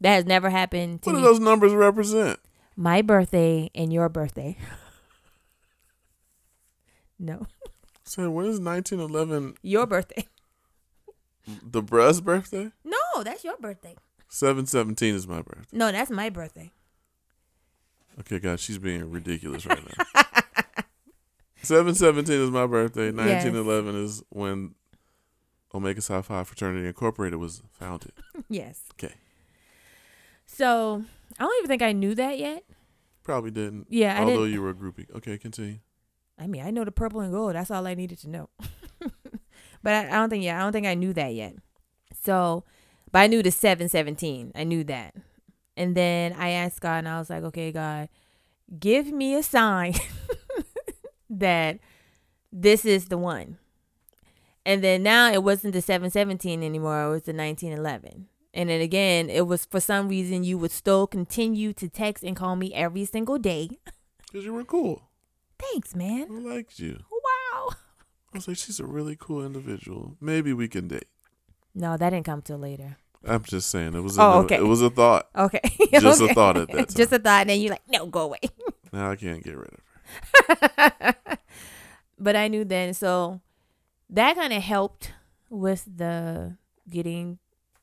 that has never happened to what do me. those numbers represent? my birthday and your birthday *laughs* no So when is 1911 Your birthday. the bruh's birthday? No, that's your birthday. 717 is my birthday. No, that's my birthday. Okay, guys, she's being ridiculous right now. *laughs* 717 is my birthday. 1911 is when Omega Psi Phi Fraternity Incorporated was founded. Yes. Okay. So I don't even think I knew that yet. Probably didn't. Yeah, I although didn't. you were a groupie. Okay, continue. I mean, I know the purple and gold. That's all I needed to know. *laughs* but I, I don't think, yeah, I don't think I knew that yet. So, but I knew the 717. I knew that. And then I asked God, and I was like, okay, God, give me a sign *laughs* that this is the one. And then now it wasn't the 717 anymore, it was the 1911. And then again, it was for some reason you would still continue to text and call me every single day. *laughs* Because you were cool. Thanks, man. I liked you. Wow. I was like, she's a really cool individual. Maybe we can date. No, that didn't come till later. I'm just saying. It was a, Oh, okay. it was a thought. Okay. *laughs* Just a thought at that Time. *laughs* Just a thought, and then you're like, no, go away. *laughs* Now I can't get rid of her. but I knew then, so that kind of helped with the getting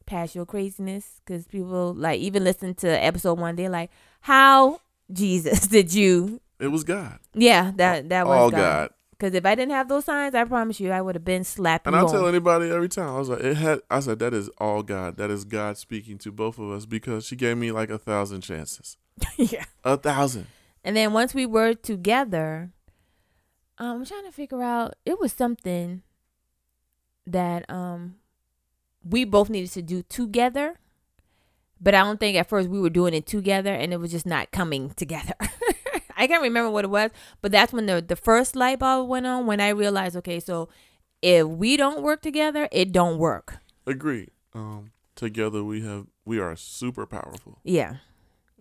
past your craziness because people like even listen to episode one, they're like, "How Jesus did you?" It was God. Yeah, that that was All God. Because if I didn't have those signs, I promise you, I would have been slapping. And I'll tell anybody every time. I was like, it had. I said that is all God. That is God speaking to both of us because she gave me like a thousand chances. *laughs* yeah. A thousand. And then once we were together, um, I'm trying to figure out. It was something that um we both needed to do together, but I don't think at first we were doing it together, and it was just not coming together. *laughs* I can't remember what it was, but that's when the the first light bulb went on. When I realized, okay, so if we don't work together, it don't work. Agree. Um, together we have we are super powerful. Yeah,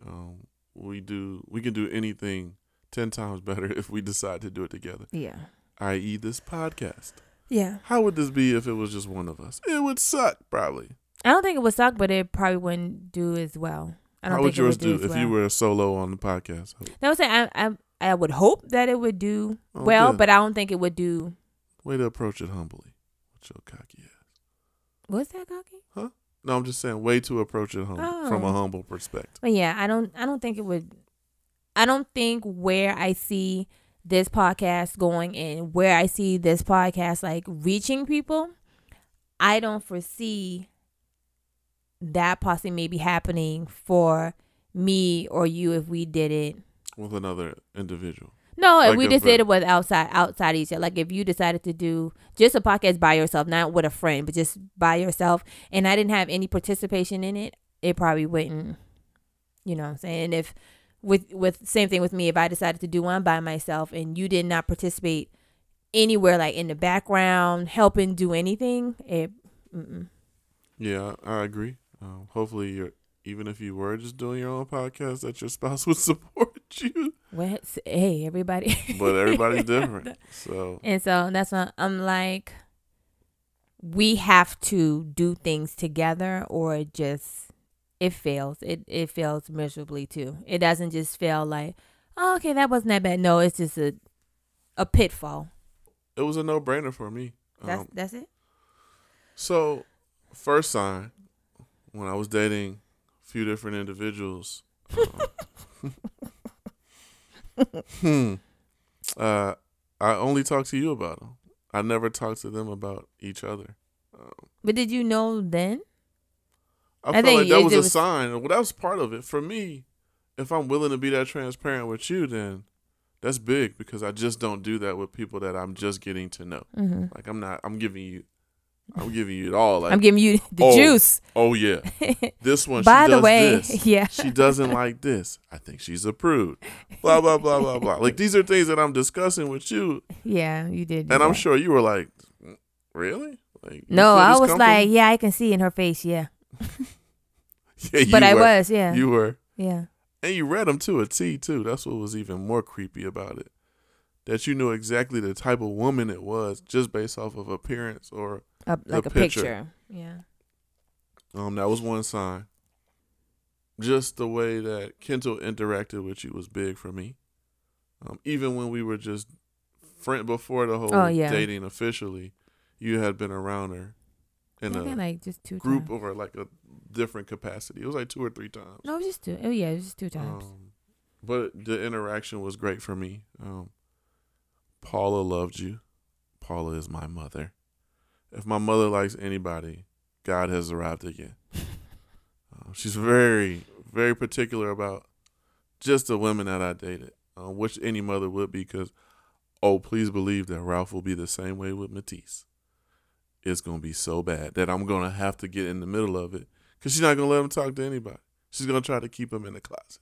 Um, we do we can do anything ten times *laughs* better if we decide to do it together. yeah, I.e., this podcast. yeah. How would this be if it was just one of us? It would suck, probably. I don't think it would suck, but it probably wouldn't do as well. I don't How would think it yours would do, do if you were a solo on the podcast? That was I, I I would hope that it would do Oh, well, good. but I don't think it would do. Way to approach it humbly. With your cocky ass. What's that cocky? Huh? No, I'm just saying, way to approach it hum- from a Oh. humble perspective. But yeah, I don't I don't think it would. I don't think where I see this podcast going and where I see this podcast like reaching people, I don't foresee that possibly may be happening for me or you if we did it with another individual. No, if we just did it with outside outside each other. Like if you decided to do just a podcast by yourself, not with a friend, but just by yourself, and I didn't have any participation in it, it probably wouldn't. You know what I'm saying? And if with with same thing with me, if I decided to do one by myself and you did not participate anywhere, like in the background, helping do anything, it. Mm-mm. Yeah, I agree. Um, hopefully, you're even if you were just doing your own podcast, that your spouse *laughs* would support you. Well, hey, everybody. *laughs* But everybody's *laughs* different, so And so that's why I'm like, we have to do things together, or it just it fails. It it fails miserably too. It doesn't just fail like, oh, okay, that wasn't that bad. No, it's just a a pitfall. it was a no brainer for me. That's Um, that's it. so, first sign when I was dating a few different individuals. Um, *laughs* hmm. Uh, I only talked to you about them. I never talked to them about each other. Um, But did you know then? I, I felt think like that was a was- sign. Well, that was part of it for me. If I'm willing to be that transparent with you, then that's big because I just don't do that with people that I'm just getting to know. hmm Like I'm not. I'm giving you. I'm giving you it all. Like, I'm giving you oh, the oh, juice. oh yeah, *laughs* this one. By she the way, this. *laughs* yeah. she doesn't like this. I think she's a prude. Blah blah blah blah blah. Like these are things that I'm discussing with you, Yeah, you did. and I'm sure you were like, really? Like No, I was like, yeah, I can see in her face, yeah. *laughs* yeah, But I was, yeah, You were. yeah. And you read them to a T too. That's what was even more creepy about it. That you knew exactly the type of woman it was just based off of appearance or A, like a picture. picture. Yeah. um that was one sign. Just the way that Kendall interacted with you was big for me. Um, even when we were just friend before the whole Oh, yeah. dating officially, you had been around her in think a like just two group times. or like a different capacity. It was like two or three times. No, it was just two. Oh yeah, it was just two times. Um, but the interaction was great for me. Um, Paula loved you. Paula is my mother. If my mother likes anybody, God has arrived again. *laughs* Uh, she's very, very particular about just the women that I dated, uh, which any mother would be. Because, oh, please believe that Ralph will be the same way with Matisse. It's gonna be so bad that I'm gonna have to get in the middle of it because she's not gonna let him talk to anybody. She's gonna try to keep him in the closet.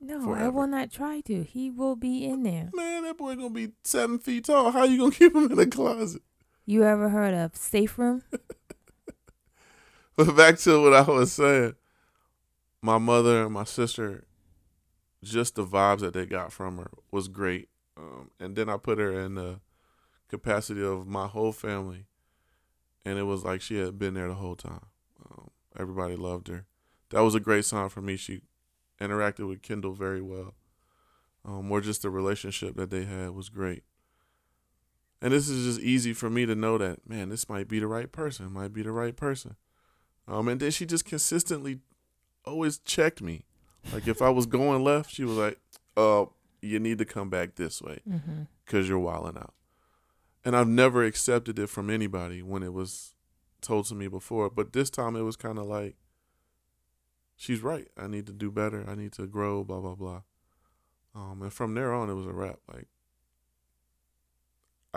no, I will not try to. He will be in there. Man, that boy gonna be seven feet tall. How you gonna *laughs* keep him in the closet? You ever heard of safe room? *laughs* But back to what I was saying, my mother and my sister, just the vibes that they got from her was great. Um, and then I put her in the capacity of my whole family, and it was like she had been there the whole time. Um, everybody loved her. That was a great sign for me. She interacted with Kendall very well. Um, or just the relationship that they had was great. And this is just easy for me to know that, man, this might be the right person, might be the right person. Um, and then she just consistently always checked me. Like if I was going left, she was like, "Uh, you need to come back this way Mm-hmm. because you're wilding out." And I've never accepted it from anybody when it was told to me before, but this time it was kind of like, "She's right. I need to do better. I need to grow." Blah blah blah. Um, and from there on, it was a wrap. Like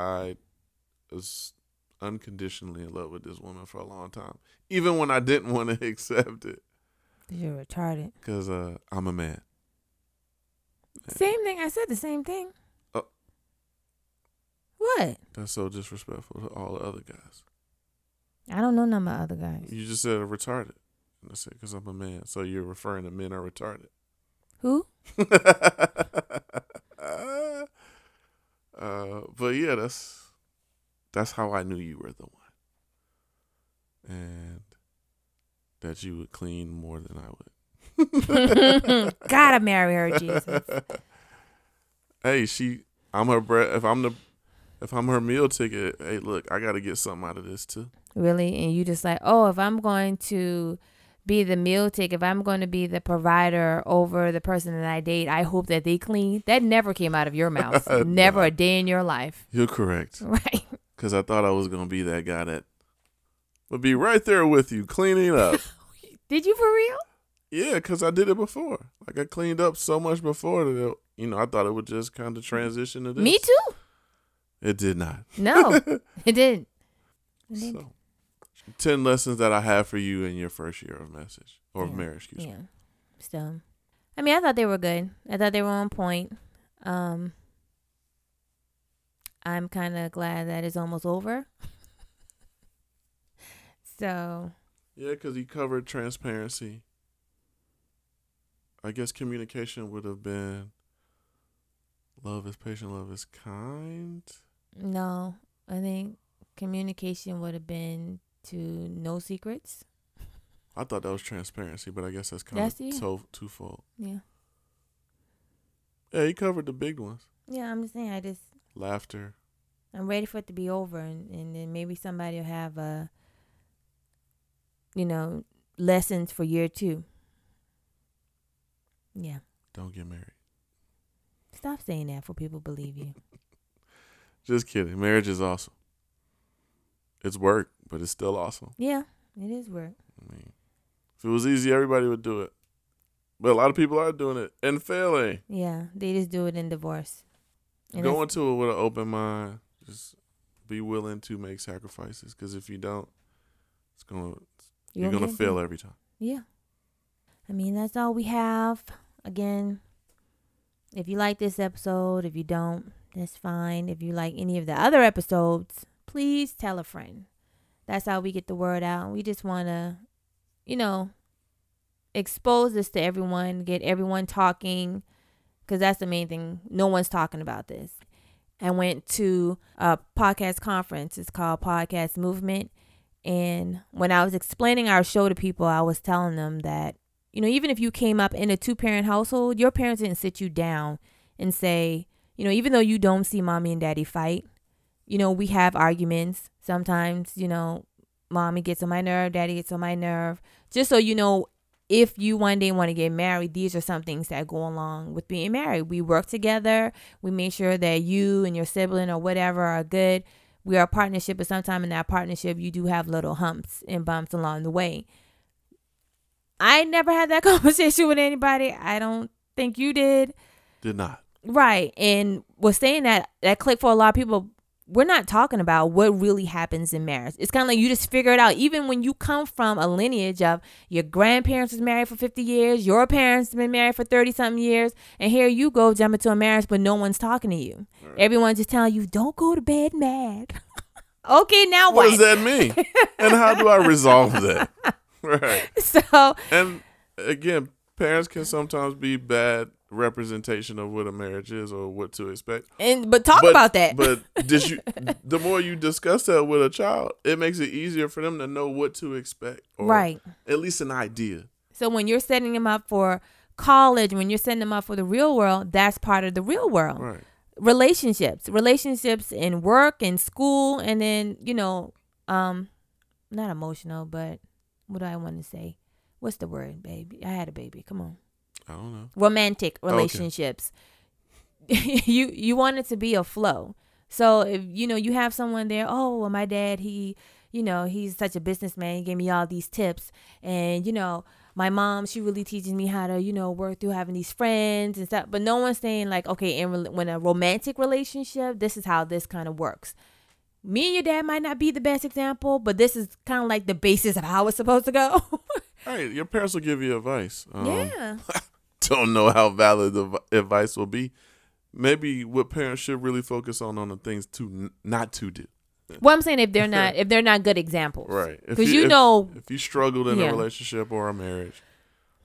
I was unconditionally in love with this woman for a long time, even when I didn't want to *laughs* accept it, You're retarded. because uh, I'm a man. Same thing. I said the same thing. Oh. What? That's so disrespectful to all the other guys. I don't know none of my other guys. You just said a retarded. And I said because I'm a man, so you're referring to men are retarded. Who? *laughs* uh, but yeah, that's that's how I knew you were the one, and that you would clean more than I would. *laughs* Gotta marry her, Jesus. *laughs* hey, she, I'm her bread. If I'm the, if I'm her meal ticket, hey, look, I got to get something out of this too. Really? And you just like, oh, if I'm going to be the meal ticket, if I'm going to be the provider over the person that I date, I hope that they clean. That never came out of your mouth. *laughs* Never No. a day in your life. You're correct, *laughs* Right. because I thought I was gonna be that guy that would be right there with you, cleaning up. *laughs* Did you for real? Yeah, because I did it before. Like I cleaned up so much before that it, you know I thought it would just kind of transition to this. Me too. It did not. No, it didn't. It didn't. So, ten lessons that I have for you in your first year of message or Yeah. marriage. Excuse me. Yeah. Still. I mean, I thought they were good. I thought they were on point. Um I'm kind of glad that it's almost over. *laughs* so, Yeah, because he covered transparency. I guess communication would have been love is patient, love is kind. no, I think communication would have been to no secrets. I thought that was transparency, but I guess that's kind That's of it. so twofold. Yeah. Yeah, he covered the big ones: Yeah, I'm just saying I just laughter. I'm ready for it to be over and, and then maybe somebody will have a you know, lessons for year 2. Yeah. Don't get married. Stop saying that for people believe you. *laughs* Just kidding. Marriage is awesome. It's work, but it's still awesome. Yeah, it is work. I mean, if it was easy, everybody would do it. But a lot of people are doing it and failing. Yeah, they just do it in divorce. And Go into it with an open mind. Just be willing to make sacrifices. Because if you don't, it's gonna you you're gonna fail every time. Yeah. I mean, that's all we have. Again, if you like this episode, if you don't, that's fine. If you like any of the other episodes, please tell a friend. That's how we get the word out. We just want to, you know, expose this to everyone, get everyone talking, because that's the main thing. No one's talking about this. I went to a podcast conference. It's called Podcast Movement. And when I was explaining our show to people, I was telling them that, you know, even if you came up in a two parent household, your parents didn't sit you down and say, you know, even though you don't see mommy and daddy fight, you know, we have arguments. Sometimes, you know, mommy gets on my nerve, daddy gets on my nerve. Just so you know, if you one day want to get married, these are some things that go along with being married. We work together. We make sure that you and your sibling or whatever are good. We are a partnership, but sometimes in that partnership, you do have little humps and bumps along the way. I never had that *laughs* conversation with anybody. I don't think you did. Did not. Right. And was saying that that clicked for a lot of people we're not talking about what really happens in marriage. It's kind of like you just figure it out. Even when you come from a lineage of your grandparents was married for 50 years, your parents been married for 30 something years, and here you go jump into a marriage, but no one's talking to you. Right. Everyone's just telling you, don't go to bed mad. *laughs* okay, now what? What does that mean? and how do I resolve that? *laughs* right. So, and again, parents can sometimes be bad representation of what a marriage is or what to expect. And but talk but, about that. but *laughs* did you the more you discuss that with a child, it makes it easier for them to know what to expect. right. At least an idea. So when you're setting them up for college, when you're setting them up for the real world, that's part of the real world. Right. Relationships. Relationships in work and school and then, you know, um not emotional, but what do I want to say? What's the word, baby? I had a baby. Come on. I don't know. Romantic relationships. Okay. *laughs* you you want it to be a flow. So if you know you have someone there, oh well my dad he you know he's such a businessman. He gave me all these tips, and you know my mom she really teaches me how to you know work through having these friends and stuff. But no one's saying like okay in when a romantic relationship, this is how this kind of works. Me and your dad might not be the best example, but this is kind of like the basis of how it's supposed to go. *laughs* Hey, your parents will give you advice. Um, yeah. *laughs* don't know how valid the advice will be. Maybe what parents should really focus on on the things to n- not to do. Well, I'm saying if they're *laughs* not if they're not good examples, right? Because you, you, know, if you struggled in yeah. a relationship or a marriage,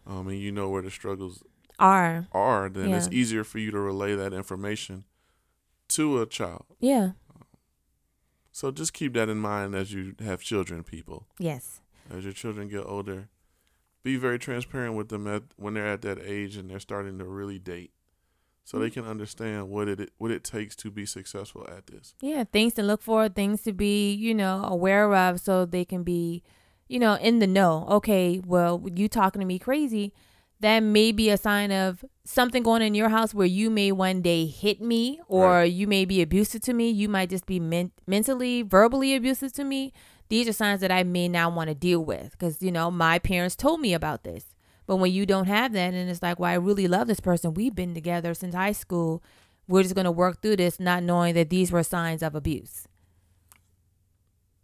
um, and you know where the struggles are are, then yeah. it's easier for you to relay that information to a child. Yeah. So just keep that in mind as you have children, people. Yes. As your children get older, be very transparent with them at when they're at that age and they're starting to really date so they mm. can understand what it what it takes to be successful at this. Yeah, things to look for, things to be, you know, aware of so they can be, you know, in the know. Okay, well, you talking to me crazy, that may be a sign of something going in your house where you may one day hit me or right. you may be abusive to me. You might just be men- mentally, verbally abusive to me these are signs that I may not want to deal with because, you know, my parents told me about this. But when you don't have that and it's like, well, I really love this person. We've been together since high school. We're just going to work through this, not knowing that these were signs of abuse.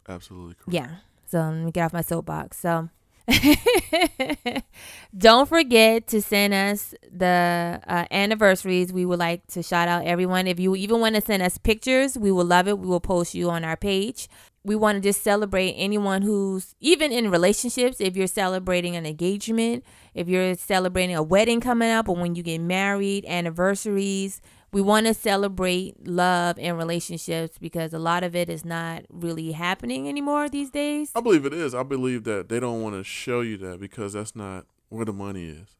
Absolutely correct. Yeah. So let me get off my soapbox. So *laughs* don't forget to send us the uh, anniversaries. We would like to shout out everyone. If you even want to send us pictures, we will love it. We will post you on our page we want to just celebrate anyone who's even in relationships if you're celebrating an engagement if you're celebrating a wedding coming up or when you get married anniversaries we want to celebrate love and relationships because a lot of it is not really happening anymore these days. I believe it is. I believe that they don't want to show you that because that's not where the money is.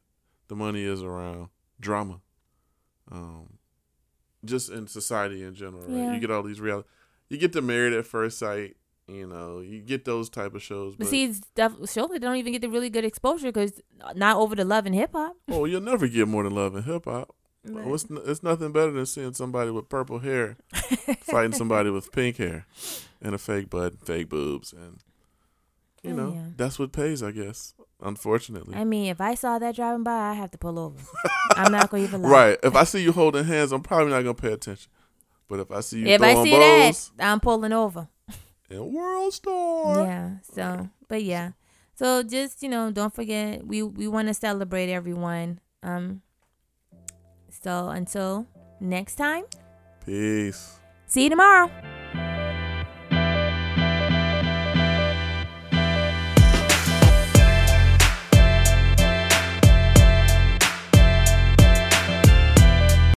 The money is around drama um, just in society in general right? Yeah. you get all these reality you get the married at first sight. You know, you get those type of shows. But, but see, shows that don't even get the really good exposure because not over the love and hip hop. Oh, you'll never get more than love and hip hop. Right. it's, it's nothing better than seeing somebody with purple hair *laughs* fighting somebody with pink hair and a fake butt, fake boobs, and you oh, know yeah. that's what pays, I guess. Unfortunately. I mean, if I saw that driving by, I have to pull over. I'm not gonna even *laughs* lie. Right. If I see you holding hands, I'm probably not gonna pay attention. But if I see you, if I see bows, that, I'm pulling over. In World Star. Yeah. So, but yeah. So just you know, don't forget we we want to celebrate everyone. Um. So until next time. Peace. See you tomorrow.